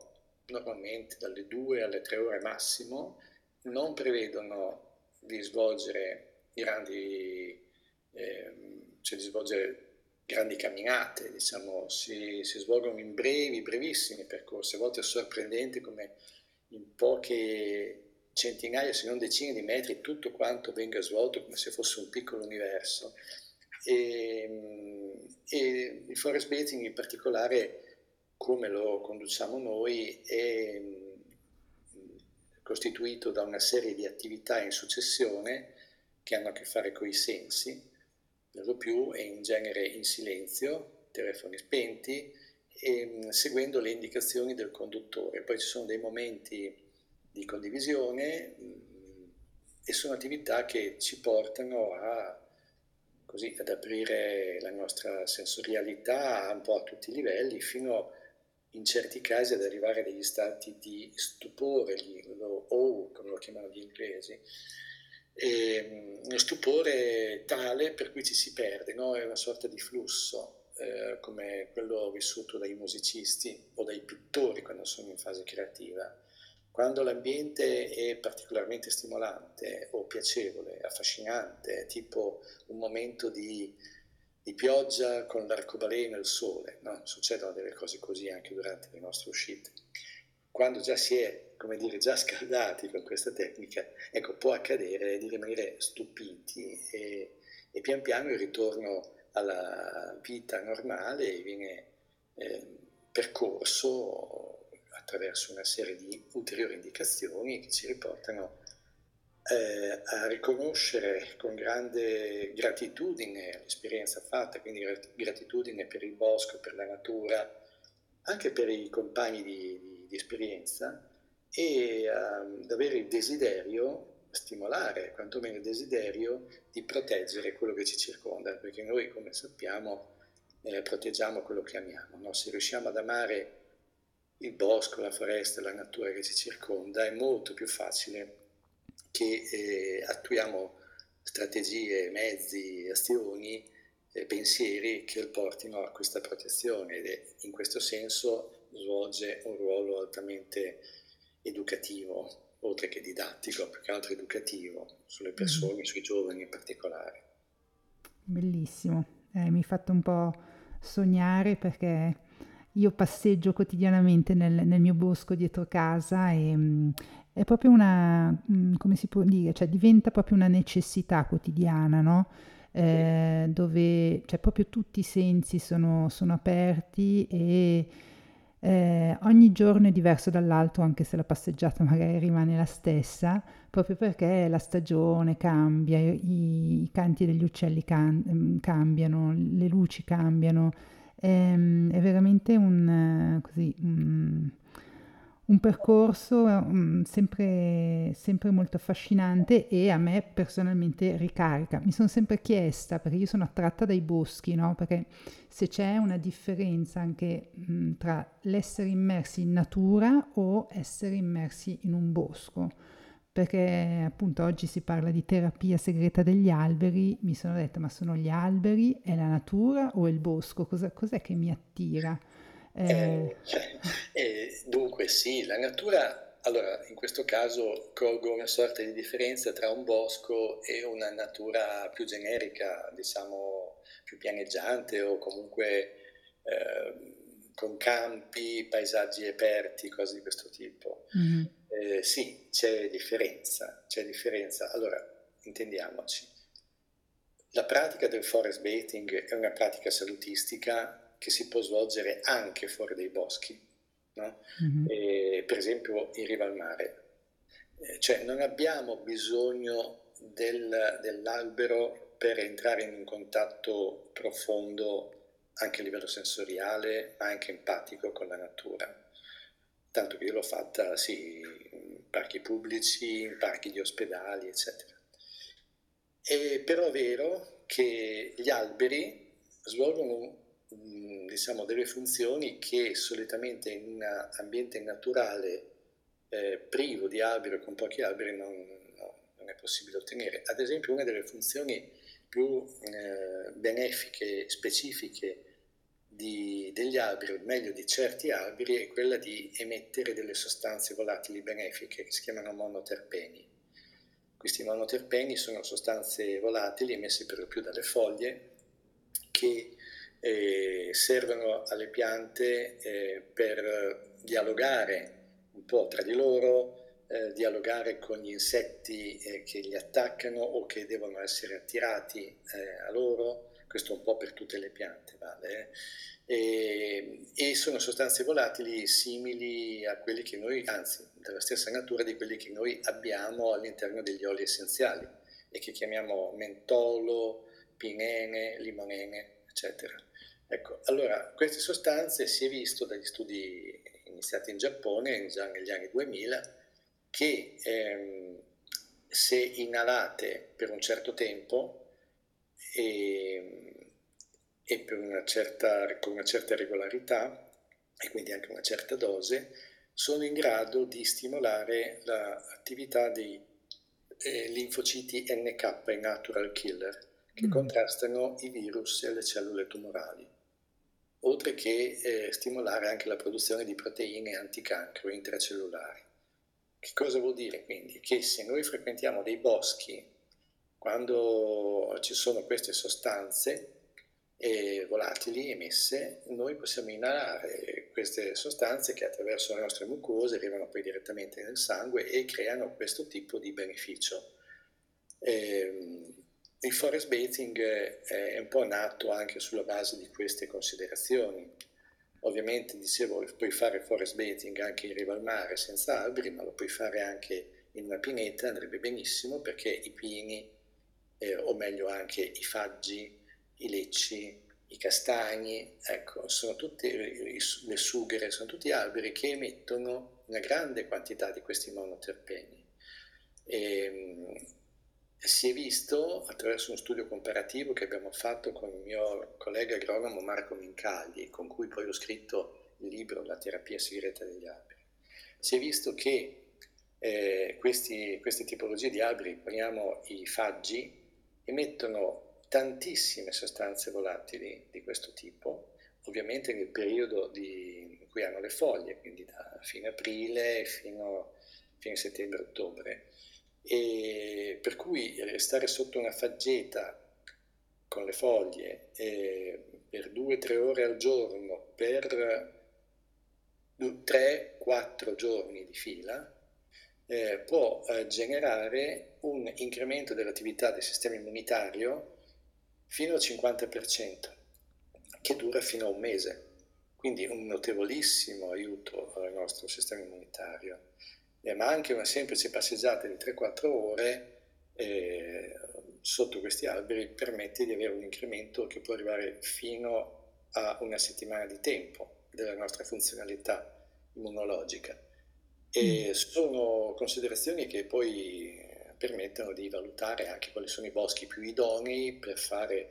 normalmente dalle due alle tre ore massimo, non prevedono di svolgere grandi, eh, cioè di svolgere grandi camminate, diciamo, si, si, svolgono in brevi, brevissimi percorsi, a volte sorprendenti come in poche centinaia, se non decine di metri, tutto quanto venga svolto come se fosse un piccolo universo. E, e il forest bathing in particolare, come lo conduciamo noi, è costituito da una serie di attività in successione che hanno a che fare con i sensi, per lo più e in genere in silenzio, telefoni spenti, e, mm, seguendo le indicazioni del conduttore. Poi ci sono dei momenti di condivisione mm, e sono attività che ci portano a, così, ad aprire la nostra sensorialità un po' a tutti i livelli, fino in certi casi ad arrivare a degli stati di stupore, O, come lo chiamano gli inglesi, e, uno stupore tale per cui ci si perde, no? è una sorta di flusso, eh, come quello vissuto dai musicisti o dai pittori quando sono in fase creativa. Quando l'ambiente è particolarmente stimolante o piacevole, affascinante, tipo un momento di, di pioggia con l'arcobaleno e il sole, no? succedono delle cose così anche durante le nostre uscite quando già si è, come dire, già scaldati con questa tecnica, ecco, può accadere di rimanere stupiti e, e pian piano il ritorno alla vita normale viene eh, percorso attraverso una serie di ulteriori indicazioni che ci riportano eh, a riconoscere con grande gratitudine l'esperienza fatta, quindi gratitudine per il bosco, per la natura, anche per i compagni di, di esperienza e uh, avere il desiderio, stimolare quantomeno il desiderio di proteggere quello che ci circonda, perché noi come sappiamo eh, proteggiamo quello che amiamo, no? se riusciamo ad amare il bosco, la foresta, la natura che ci circonda, è molto più facile che eh, attuiamo strategie, mezzi, azioni, eh, pensieri che portino a questa protezione ed è in questo senso svolge un ruolo altamente educativo, oltre che didattico, più che altro educativo, sulle persone, mm-hmm. sui giovani in particolare. Bellissimo, eh, mi hai fatto un po' sognare perché io passeggio quotidianamente nel, nel mio bosco dietro casa e mh, mm, è proprio una, mh, mm, come si può dire, cioè diventa proprio una necessità quotidiana, no? Eh, dove cioè, proprio tutti i sensi sono, sono aperti e eh, ogni giorno è diverso dall'altro, anche se la passeggiata magari rimane la stessa, proprio perché la stagione cambia, i, i canti degli uccelli can- mm, cambiano, le luci cambiano. È, ehm, è veramente un, così, un, percorso um, sempre, sempre, molto affascinante e a me personalmente ricarica. Mi sono sempre chiesta, perché io sono attratta dai boschi, no? perché se c'è una differenza anche mh, tra l'essere immersi in natura o essere immersi in un bosco. Perché appunto oggi si parla di terapia segreta degli alberi, mi sono detta ma sono gli alberi, è la natura o è il bosco? Cosa, cos'è che mi attira? Eh, eh, eh, dunque sì, la natura, allora in questo caso colgo una sorta di differenza tra un bosco e una natura più generica, diciamo più pianeggiante o comunque eh, con campi, paesaggi aperti, cose di questo tipo. Mm-hmm. Eh, sì, c'è differenza, c'è differenza. Allora, intendiamoci. La pratica del forest bathing è una pratica salutistica che si può svolgere anche fuori dai boschi, no? mm-hmm. e, per esempio in riva al mare. Eh, cioè non abbiamo bisogno del, dell'albero per entrare in un contatto profondo anche a livello sensoriale, ma anche empatico con la natura. Tanto che io l'ho fatta, sì, in parchi pubblici, in parchi di ospedali, eccetera. È però vero che gli alberi svolgono diciamo, delle funzioni che solitamente in un ambiente naturale eh, privo di alberi o con pochi alberi non, no, non, è possibile ottenere. Ad esempio una delle funzioni più eh, benefiche, specifiche di, degli alberi, o meglio di certi alberi, è quella di emettere delle sostanze volatili benefiche che si chiamano monoterpeni. Questi monoterpeni sono sostanze volatili emesse per lo più dalle foglie che eh, servono alle piante eh, per dialogare un po' tra di loro, eh, dialogare con gli insetti eh, che li attaccano o che devono essere attirati eh, a loro, questo un po' per tutte le piante, vale? E, e, sono sostanze volatili simili a quelli che noi, anzi, della stessa natura di quelli che noi abbiamo all'interno degli oli essenziali, e che chiamiamo mentolo, pinene, limonene, eccetera. Ecco, allora, queste sostanze si è visto dagli studi iniziati in Giappone già negli anni 2000 che ehm, se inalate per un certo tempo e, e una certa, con una certa regolarità e quindi anche una certa dose, sono in grado di stimolare l'attività dei eh, linfociti NK, i natural killer, che mm. contrastano i virus e le cellule tumorali, oltre che eh, stimolare anche la produzione di proteine anticancro intracellulari. Che cosa vuol dire quindi? Che se noi frequentiamo dei boschi, quando ci sono queste sostanze eh, volatili emesse, noi possiamo inalare queste sostanze che attraverso le nostre mucose arrivano poi direttamente nel sangue e creano questo tipo di beneficio. Eh, il forest bathing è un po' nato anche sulla base di queste considerazioni. Ovviamente, dicevo, puoi fare forest bathing anche in riva al mare senza alberi, ma lo puoi fare anche in una pineta, andrebbe benissimo perché i pini, eh, o meglio anche i faggi, i lecci, i castagni, ecco, sono tutte le sughere, sono tutti alberi che emettono una grande quantità di questi monoterpeni. E, ehm, si è visto attraverso uno studio comparativo che abbiamo fatto con il mio collega agronomo Marco Mincagli, con cui poi ho scritto il libro La terapia segreta degli alberi. Si è visto che eh, questi, queste tipologie di alberi, poniamo i faggi, emettono tantissime sostanze volatili di questo tipo, ovviamente nel periodo di, in cui hanno le foglie, quindi da fine aprile fino a fine settembre-ottobre e per cui stare sotto una faggeta con le foglie eh, per due o tre ore al giorno per tre, quattro giorni di fila eh, può eh, generare un incremento dell'attività del sistema immunitario fino al 50%, che dura fino a un mese. Quindi un notevolissimo aiuto al nostro sistema immunitario eh, ma anche una semplice passeggiata di 3-4 ore eh, sotto questi alberi permette di avere un incremento che può arrivare fino a una settimana di tempo della nostra funzionalità immunologica. E mm. sono considerazioni che poi permettono di valutare anche quali sono i boschi più idonei per fare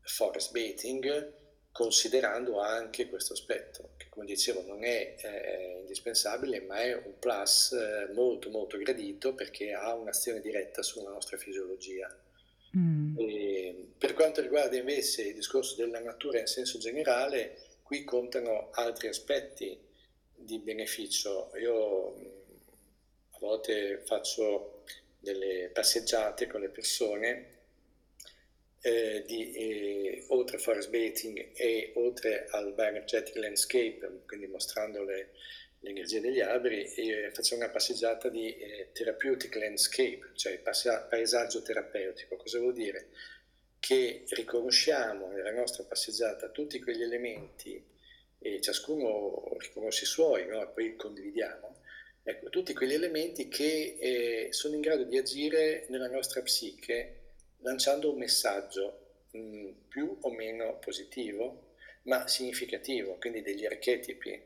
forest bathing, considerando anche questo aspetto, che come dicevo non è eh, indispensabile, ma è un plus eh, molto molto gradito perché ha un'azione diretta sulla nostra fisiologia. Mm. per quanto riguarda invece il discorso della natura in senso generale, qui contano altri aspetti di beneficio. Io a volte faccio delle passeggiate con le persone eh, di, eh, oltre forest bathing e oltre al bioenergetic landscape, quindi mostrando le, le energie degli alberi, facciamo una passeggiata di eh, therapeutic landscape, cioè paesaggio terapeutico. Cosa vuol dire? Che riconosciamo nella nostra passeggiata tutti quegli elementi e ciascuno riconosce i suoi, no? e poi condividiamo. Ecco, tutti quegli elementi che eh, sono in grado di agire nella nostra psiche lanciando un messaggio mh, mm, più o meno positivo, ma significativo, quindi degli archetipi.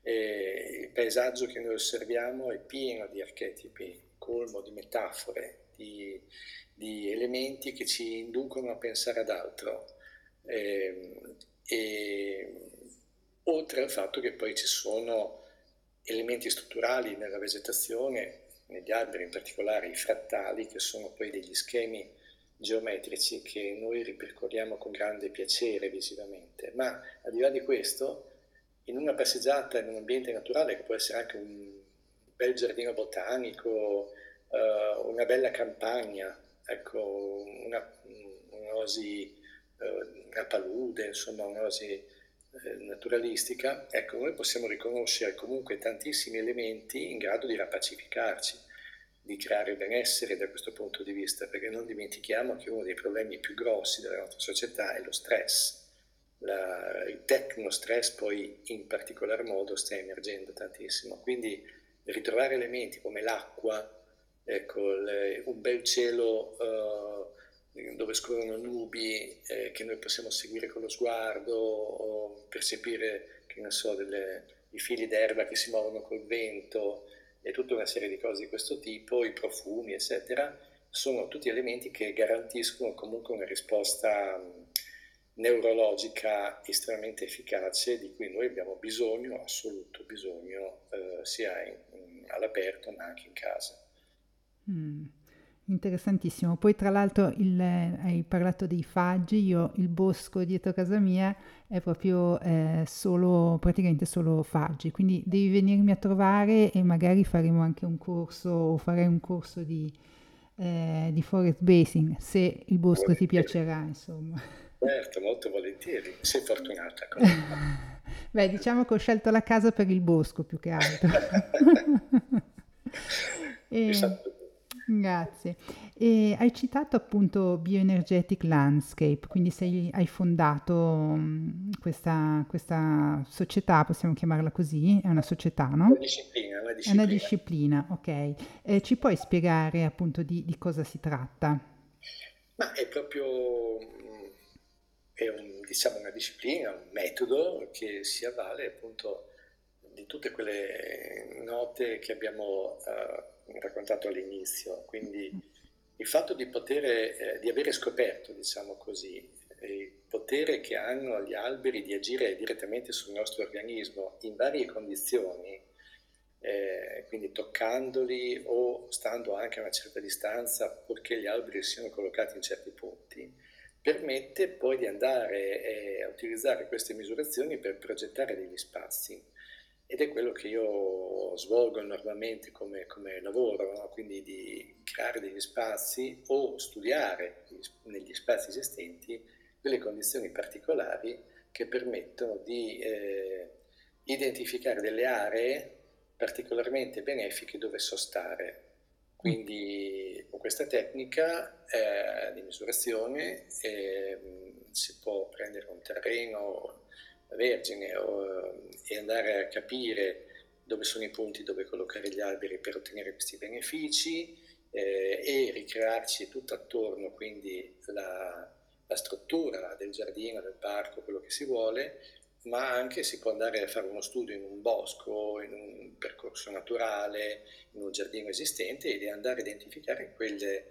E il paesaggio che noi osserviamo è pieno di archetipi, colmo di metafore, di, di elementi che ci inducono a pensare ad altro. E, ehm, e, oltre al fatto che poi ci sono elementi strutturali nella vegetazione, negli alberi in particolare i frattali, che sono poi degli schemi geometrici che noi ripercorriamo con grande piacere visivamente, ma al di là di questo, in una passeggiata in un ambiente naturale, che può essere anche un bel giardino botanico, uh, una bella campagna, ecco, una, un'osi, uh, una palude, insomma un'osi naturalistica, ecco, noi possiamo riconoscere comunque tantissimi elementi in grado di rapacificarci di creare benessere da questo punto di vista, perché non dimentichiamo che uno dei problemi più grossi della nostra società è lo stress. La, il tecno stress poi in particolar modo sta emergendo tantissimo, quindi ritrovare elementi come l'acqua, ecco, le, un bel cielo uh, dove scorrono nubi eh, che noi possiamo seguire con lo sguardo o percepire, che ne so, delle, i fili d'erba che si muovono col vento e tutta una serie di cose di questo tipo, i profumi, eccetera, sono tutti elementi che garantiscono comunque una risposta neurologica estremamente efficace di cui noi abbiamo bisogno, assoluto bisogno, eh, sia in, in, all'aperto ma anche in casa. Mm, interessantissimo. Poi tra l'altro il, hai parlato dei faggi, io il bosco dietro casa mia è proprio eh, solo, praticamente solo faggi, quindi devi venirmi a trovare e magari faremo anche un corso o farei un corso di, eh, di forest basing se il bosco ti piacerà insomma. Certo, molto volentieri, sei fortunata. Beh, diciamo che ho scelto la casa per il bosco più che altro. e, esatto. Grazie. E hai citato appunto Bioenergetic Landscape, quindi sei, hai fondato um, questa, questa, società, possiamo chiamarla così, è una società, no? Una disciplina, una disciplina. È una disciplina, ok. Eh, ci puoi spiegare appunto di, di cosa si tratta? Ma è proprio è un, diciamo, una disciplina, un metodo che si avvale appunto di tutte quelle note che abbiamo uh, raccontato all'inizio. Quindi il fatto di poter, eh, di avere scoperto, diciamo così, il potere che hanno gli alberi di agire direttamente sul nostro organismo in varie condizioni, eh, quindi toccandoli o stando anche a una certa distanza, purché gli alberi siano collocati in certi punti, permette poi di andare eh, a utilizzare queste misurazioni per progettare degli spazi ed è quello che io svolgo normalmente come, come lavoro, no? quindi di creare degli spazi o studiare negli spazi esistenti delle condizioni particolari che permettono di eh, identificare delle aree particolarmente benefiche dove sostare quindi con questa tecnica eh, di misurazione eh, si può prendere un terreno vergine o, e andare a capire dove sono i punti dove collocare gli alberi per ottenere questi benefici eh, e ricrearci tutto attorno, quindi la, la struttura del giardino, del parco, quello che si vuole, ma anche si può andare a fare uno studio in un bosco, in un percorso naturale, in un giardino esistente ed andare a identificare quelle,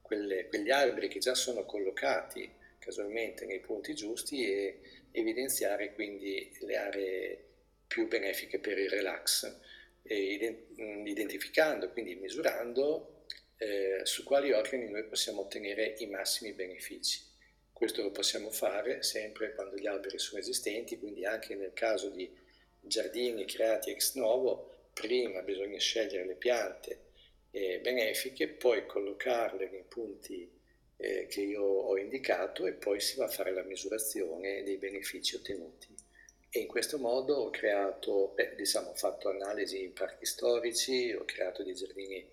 quelle, quegli alberi che già sono collocati casualmente nei punti giusti e evidenziare quindi le aree più benefiche per il relax, identificando, quindi misurando eh, su quali organi noi possiamo ottenere i massimi benefici. Questo lo possiamo fare sempre quando gli alberi sono esistenti, quindi anche nel caso di giardini creati ex novo, prima bisogna scegliere le piante eh, benefiche, poi collocarle nei punti eh, che io ho indicato e poi si va a fare la misurazione dei benefici ottenuti. E in questo modo ho creato, beh, diciamo, ho fatto analisi in parchi storici, ho creato dei giardini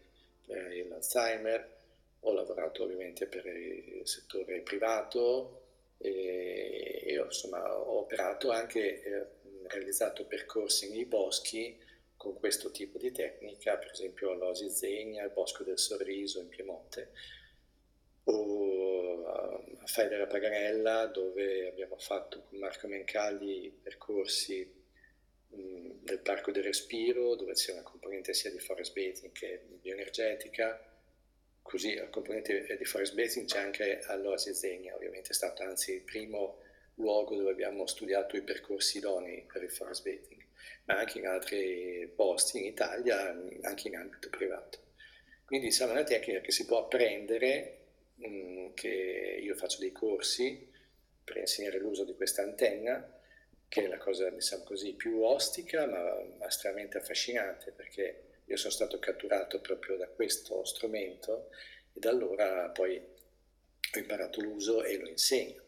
per l'Alzheimer, ho lavorato ovviamente per il settore privato e, e insomma, ho operato anche, eh, realizzato percorsi nei boschi con questo tipo di tecnica, per esempio all'Osi Zegna, al Bosco del Sorriso in Piemonte, o a Fai della Paganella dove abbiamo fatto con Marco Mencalli percorsi nel Parco del Respiro dove c'è una componente sia di forest bathing che bioenergetica Così la componente di forest bathing c'è anche all'Oasi Zegna, ovviamente è stato anzi il primo luogo dove abbiamo studiato i percorsi idonei per il forest bathing, ma anche in altri posti in Italia, anche in ambito privato. Quindi diciamo, una tecnica che si può apprendere, mm, che io faccio dei corsi per insegnare l'uso di questa antenna, che è la cosa, diciamo così, più ostica ma estremamente affascinante perché io sono stato catturato proprio da questo strumento e da allora poi ho imparato l'uso e lo insegno.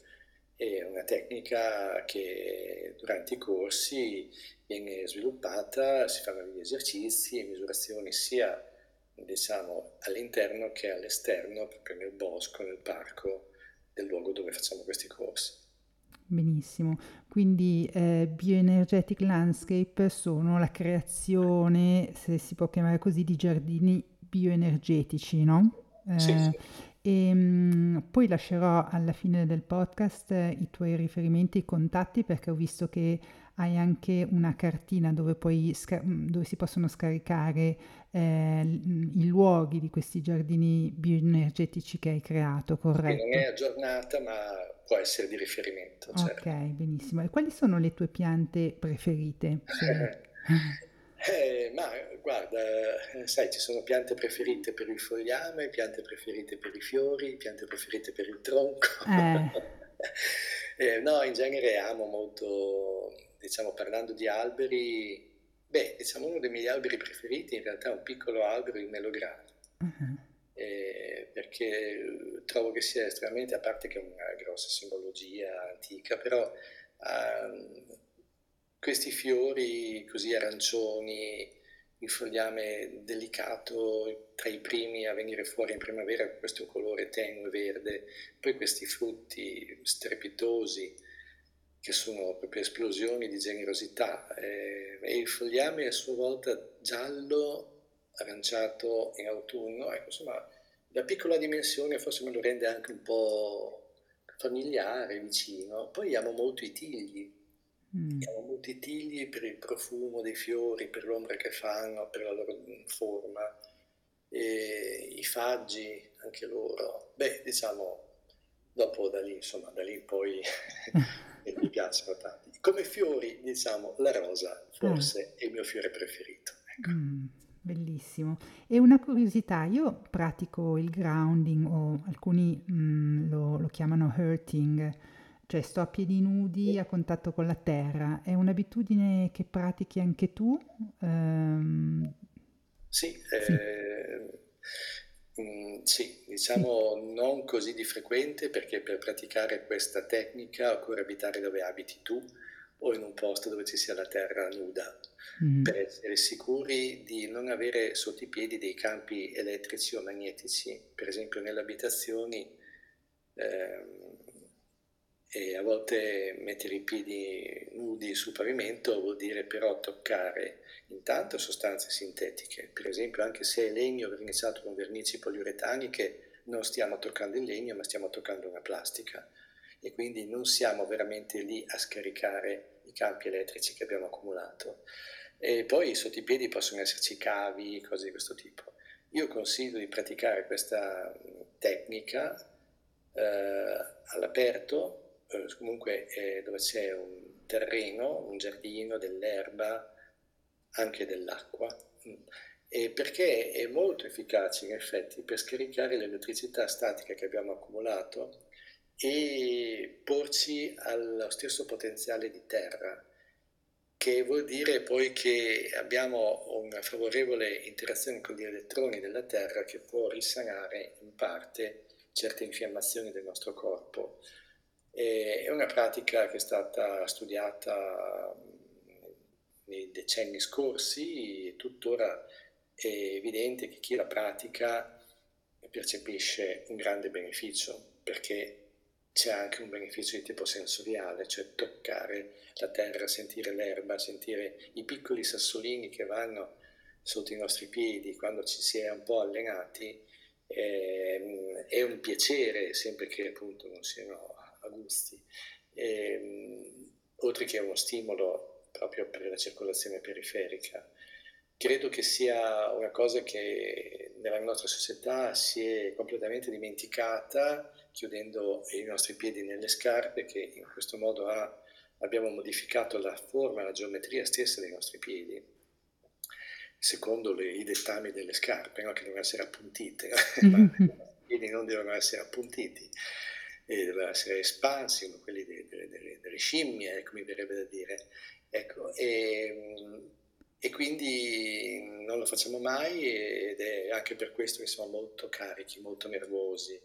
È una tecnica che durante i corsi viene sviluppata, si fanno degli esercizi e misurazioni sia diciamo, all'interno che all'esterno, proprio nel bosco, nel parco del luogo dove facciamo questi corsi. Benissimo, quindi eh, Bioenergetic Landscape sono la creazione, se si può chiamare così, di giardini bioenergetici, no? Eh, sì, sì. E ehm, poi lascerò alla fine del podcast i tuoi riferimenti e contatti perché ho visto che hai anche una cartina dove, puoi, dove si possono scaricare eh, i luoghi di questi giardini bioenergetici che hai creato, corretto? non è aggiornata ma può essere di riferimento. Certo. Ok, benissimo. E quali sono le tue piante preferite? Eh, ma guarda, eh, sai, ci sono piante preferite per il fogliame, piante preferite per i fiori, piante preferite per il tronco. Eh. eh, no, in genere amo molto, diciamo, parlando di alberi, beh, diciamo uno dei miei alberi preferiti in realtà è un piccolo albero, il melograno. Uh-huh. Eh, perché trovo che sia estremamente, a parte che è una grossa simbologia antica, però um, questi fiori così arancioni, il fogliame delicato tra i primi a venire fuori in primavera questo colore tenue verde, poi questi frutti strepitosi che sono proprio esplosioni di generosità eh, e il fogliame a sua volta giallo, aranciato in autunno, ecco, insomma la piccola dimensione forse me lo rende anche un po' familiare, vicino. Poi amo molto i tigli, Mm. Abbiamo molti tigli per il profumo dei fiori, per l'ombra che fanno, per la loro forma, e i faggi anche loro. Beh, diciamo, dopo da lì, insomma, da lì poi mi piacciono tanti. Come fiori, diciamo, la rosa forse mm. è il mio fiore preferito. Ecco. Mm, bellissimo. E una curiosità, io pratico il grounding o alcuni mm, lo, lo chiamano hurting cioè sto a piedi nudi a contatto con la terra, è un'abitudine che pratichi anche tu? Um, sì, sì. Eh, mm, sì, diciamo non così di frequente perché per praticare questa tecnica occorre abitare dove abiti tu o in un posto dove ci sia la terra nuda mm. per essere sicuri di non avere sotto i piedi dei campi elettrici o magnetici. Per esempio nelle abitazioni eh, e a volte mettere i piedi nudi sul pavimento vuol dire però toccare intanto sostanze sintetiche, per esempio anche se è legno verniciato con vernici poliuretaniche non stiamo toccando il legno ma stiamo toccando una plastica e quindi non siamo veramente lì a scaricare i campi elettrici che abbiamo accumulato. E poi sotto i piedi possono esserci cavi, cose di questo tipo. Io consiglio di praticare questa tecnica eh, all'aperto eh, comunque eh, dove c'è un terreno, un giardino, dell'erba, anche dell'acqua, mm. perché è molto efficace in effetti per scaricare l'elettricità statica che abbiamo accumulato e porci allo stesso potenziale di terra, che vuol dire poi che abbiamo una favorevole interazione con gli elettroni della terra che può risanare in parte certe infiammazioni del nostro corpo. È una pratica che è stata studiata nei decenni scorsi e tuttora è evidente che chi la pratica percepisce un grande beneficio perché c'è anche un beneficio di tipo sensoriale, cioè toccare la terra, sentire l'erba, sentire i piccoli sassolini che vanno sotto i nostri piedi quando ci si è un po' allenati, è, è un piacere sempre che appunto non siano a gusti, ehm, oltre che uno stimolo proprio per la circolazione periferica. Credo che sia una cosa che nella nostra società si è completamente dimenticata, chiudendo i nostri piedi nelle scarpe, che in questo modo ha, abbiamo modificato la forma, la geometria stessa dei nostri piedi secondo le, i dettami delle scarpe, no? che devono essere appuntite, ma i piedi non devono essere appuntiti e dovevano essere espansi come quelli delle, delle, delle scimmie, ecco, mi verrebbe da dire. Ecco, e, e, quindi non lo facciamo mai ed è anche per questo che siamo molto carichi, molto nervosi,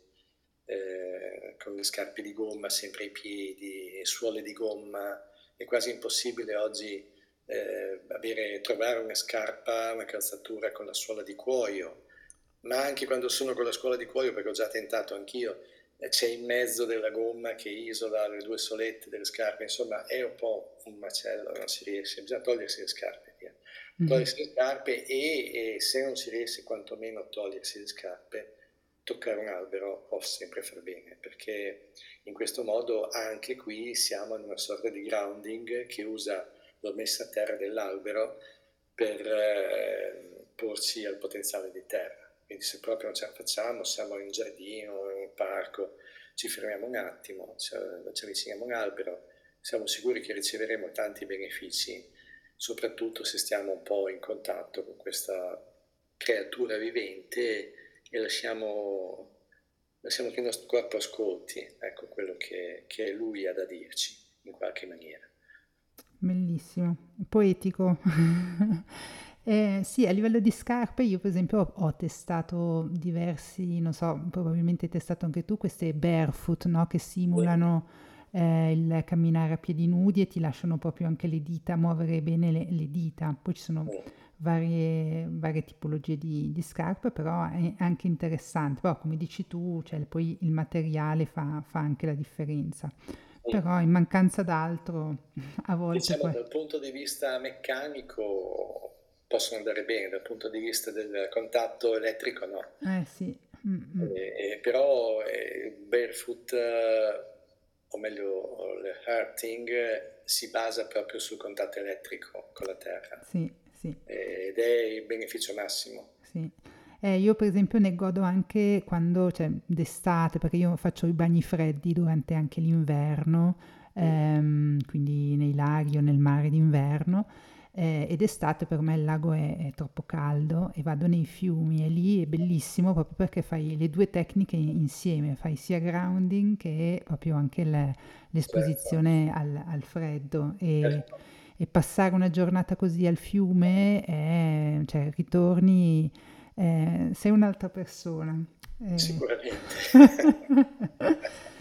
eh, con le scarpe di gomma sempre ai piedi, suole di gomma. È quasi impossibile oggi eh, avere, trovare una scarpa, una calzatura con la suola di cuoio, ma anche quando sono con la suola di cuoio, perché ho già tentato anch'io, c'è in mezzo della gomma che isola le due solette delle scarpe, insomma è un po' un macello, non si riesce, bisogna togliersi le scarpe via. mm-hmm. togliersi le scarpe e, e, se non si riesce quantomeno a togliersi le scarpe, toccare un albero può sempre far bene, perché in questo modo anche qui siamo in una sorta di grounding che usa la messa a terra dell'albero per eh, porci al potenziale di terra. Quindi se proprio non ce la facciamo, siamo in giardino, in un parco, ci fermiamo un attimo, ci, ci avviciniamo a un albero, siamo sicuri che riceveremo tanti benefici, soprattutto se stiamo un po' in contatto con questa creatura vivente e lasciamo, lasciamo che il nostro corpo ascolti ecco, quello che, che lui ha da dirci in qualche maniera. Bellissimo, poetico. eh, sì, a livello di scarpe io per esempio ho, ho, testato diversi, non so, probabilmente hai testato anche tu queste barefoot, no? Che simulano eh, il camminare a piedi nudi e ti lasciano proprio anche le dita, muovere bene le, le dita. Poi ci sono varie, varie tipologie di, di, scarpe, però è anche interessante. Però come dici tu, cioè, poi il materiale fa, fa anche la differenza però in mancanza d'altro a volte... Diciamo poi... dal punto di vista meccanico possono andare bene, dal punto di vista del contatto elettrico no. Eh sì. Eh, però il barefoot, eh, o meglio il hurting, si basa proprio sul contatto elettrico con la terra. Sì, sì. Ed è il beneficio massimo. Sì. Eh, io per esempio ne godo anche quando, cioè d'estate, perché io faccio i bagni freddi durante anche l'inverno, ehm, quindi nei laghi o nel mare d'inverno. Eh, ed estate per me il lago è, è, troppo caldo e vado nei fiumi e lì è bellissimo proprio perché fai le due tecniche insieme, fai sia grounding che proprio anche le, l'esposizione al, al freddo e, certo. e, passare una giornata così al fiume, è, cioè ritorni eh, sei un'altra persona. Eh. Sicuramente.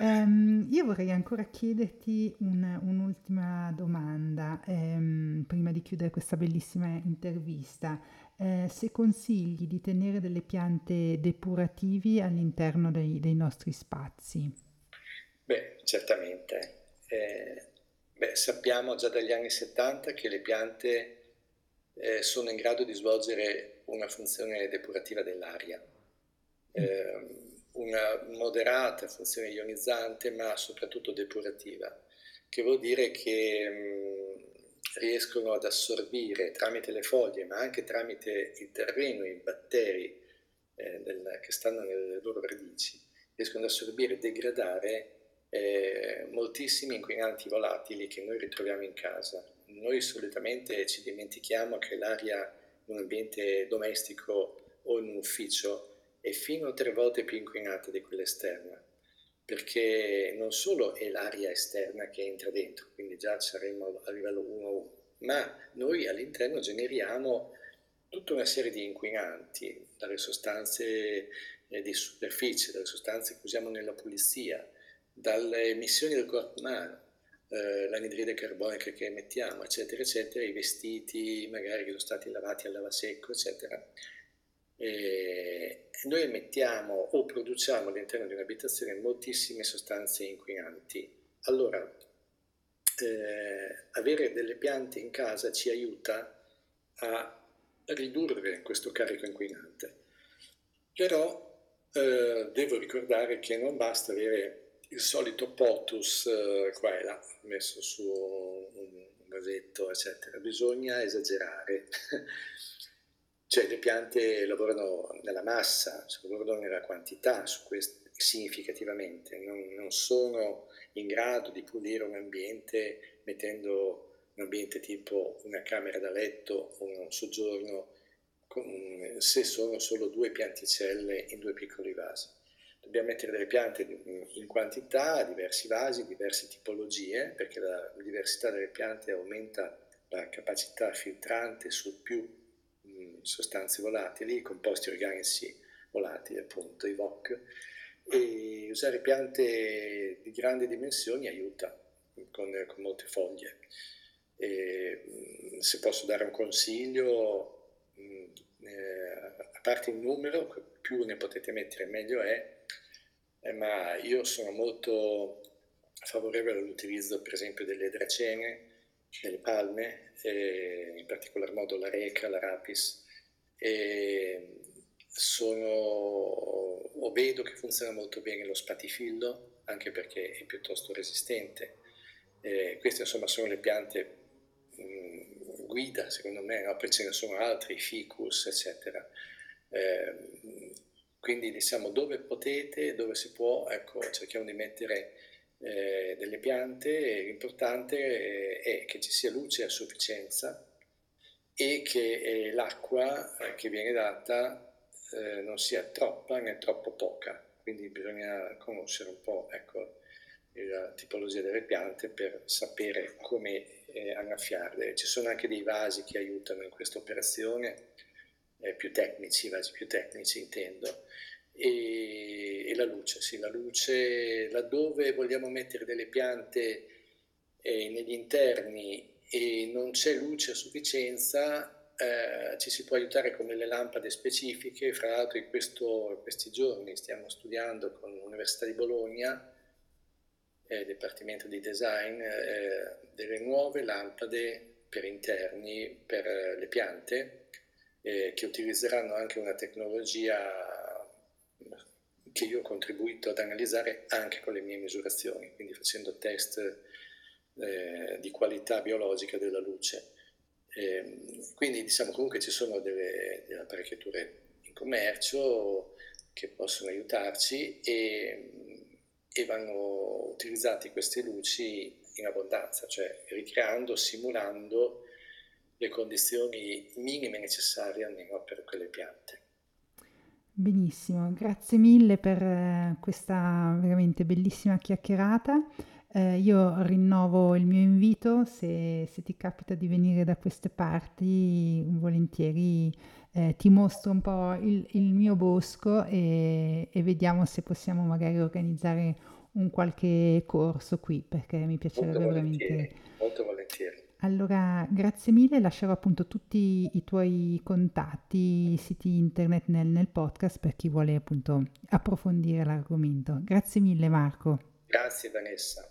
um, io vorrei ancora chiederti un, un'ultima domanda um, prima di chiudere questa bellissima intervista. Eh, se consigli di tenere delle piante depurativi all'interno dei, dei nostri spazi? Beh, certamente. Eh, beh, sappiamo già dagli anni 70 che le piante eh, sono in grado di svolgere una funzione depurativa dell'aria, eh, una moderata funzione ionizzante ma soprattutto depurativa, che vuol dire che mh, riescono ad assorbire tramite le foglie ma anche tramite il terreno, i batteri eh, del, che stanno nelle loro radici, riescono ad assorbire e degradare eh, moltissimi inquinanti volatili che noi ritroviamo in casa. Noi solitamente ci dimentichiamo che l'aria un ambiente domestico o in un ufficio è fino a tre volte più inquinata di quella esterna, perché non solo è l'aria esterna che entra dentro, quindi già saremo a livello 1-1, ma noi all'interno generiamo tutta una serie di inquinanti, dalle sostanze eh, di superficie, dalle sostanze che usiamo nella pulizia, dalle emissioni del corpo umano, eh, l'anidride carbonica che emettiamo, eccetera, eccetera, i vestiti magari che sono stati lavati al lavasecco, eccetera. E noi emettiamo o produciamo all'interno di un'abitazione moltissime sostanze inquinanti. Allora, eh, avere delle piante in casa ci aiuta a ridurre questo carico inquinante. Però eh, devo ricordare che non basta avere il solito potus eh, qua e là, messo su un, vasetto, eccetera. Bisogna esagerare. cioè le piante lavorano nella massa, lavorano nella quantità, questo, significativamente, non, non sono in grado di pulire un ambiente mettendo un ambiente tipo una camera da letto o un soggiorno se sono solo due pianticelle in due piccoli vasi. Dobbiamo mettere delle piante in quantità, diversi vasi, diverse tipologie, perché la diversità delle piante aumenta la capacità filtrante su più sostanze volatili, composti organici volatili, appunto, i VOC, e usare piante di grandi dimensioni aiuta con, con molte foglie. E, se posso dare un consiglio, eh, a parte il numero, più ne potete mettere meglio è, eh, ma io sono molto favorevole all'utilizzo per esempio delle dracene delle palme, eh, in particolar modo la reca, la rapis, sono, o vedo che funziona molto bene lo spatifillo, anche perché è piuttosto resistente. Eh, queste insomma sono le piante mh, mm, guida, secondo me, no? poi ce ne sono altri, ficus, eccetera. Eh, quindi diciamo dove potete, dove si può, ecco, cerchiamo di mettere eh, delle piante, l'importante è, è che ci sia luce a sufficienza e che eh, l'acqua eh, che viene data eh, non sia troppa né troppo poca, quindi bisogna conoscere un po' ecco, la tipologia delle piante per sapere come eh, annaffiarle. Ci sono anche dei vasi che aiutano in questa operazione, eh, più tecnici, vasi più tecnici intendo, e, e, la luce, sì, la luce laddove vogliamo mettere delle piante eh, negli interni e non c'è luce a sufficienza, eh, ci si può aiutare con delle lampade specifiche, fra l'altro in, questo, in questi giorni stiamo studiando con l'Università di Bologna, eh, Dipartimento di Design, eh, delle nuove lampade per interni per eh, le piante eh, che utilizzeranno anche una tecnologia che io ho contribuito ad analizzare anche con le mie misurazioni, quindi facendo test eh, di qualità biologica della luce. Eh, quindi diciamo comunque ci sono delle, delle, apparecchiature in commercio che possono aiutarci e, e vanno utilizzate queste luci in abbondanza, cioè ricreando, simulando le condizioni minime necessarie almeno per quelle piante. Benissimo, grazie mille per eh, questa veramente bellissima chiacchierata. Eh, io rinnovo il mio invito, se, se, ti capita di venire da queste parti, volentieri eh, ti mostro un po' il, il mio bosco e, e, vediamo se possiamo magari organizzare un qualche corso qui, perché mi piacerebbe molto veramente... Molto volentieri. Allora, grazie mille, lascerò appunto tutti i tuoi contatti, siti internet nel, nel podcast per chi vuole appunto approfondire l'argomento. Grazie mille Marco. Grazie Vanessa.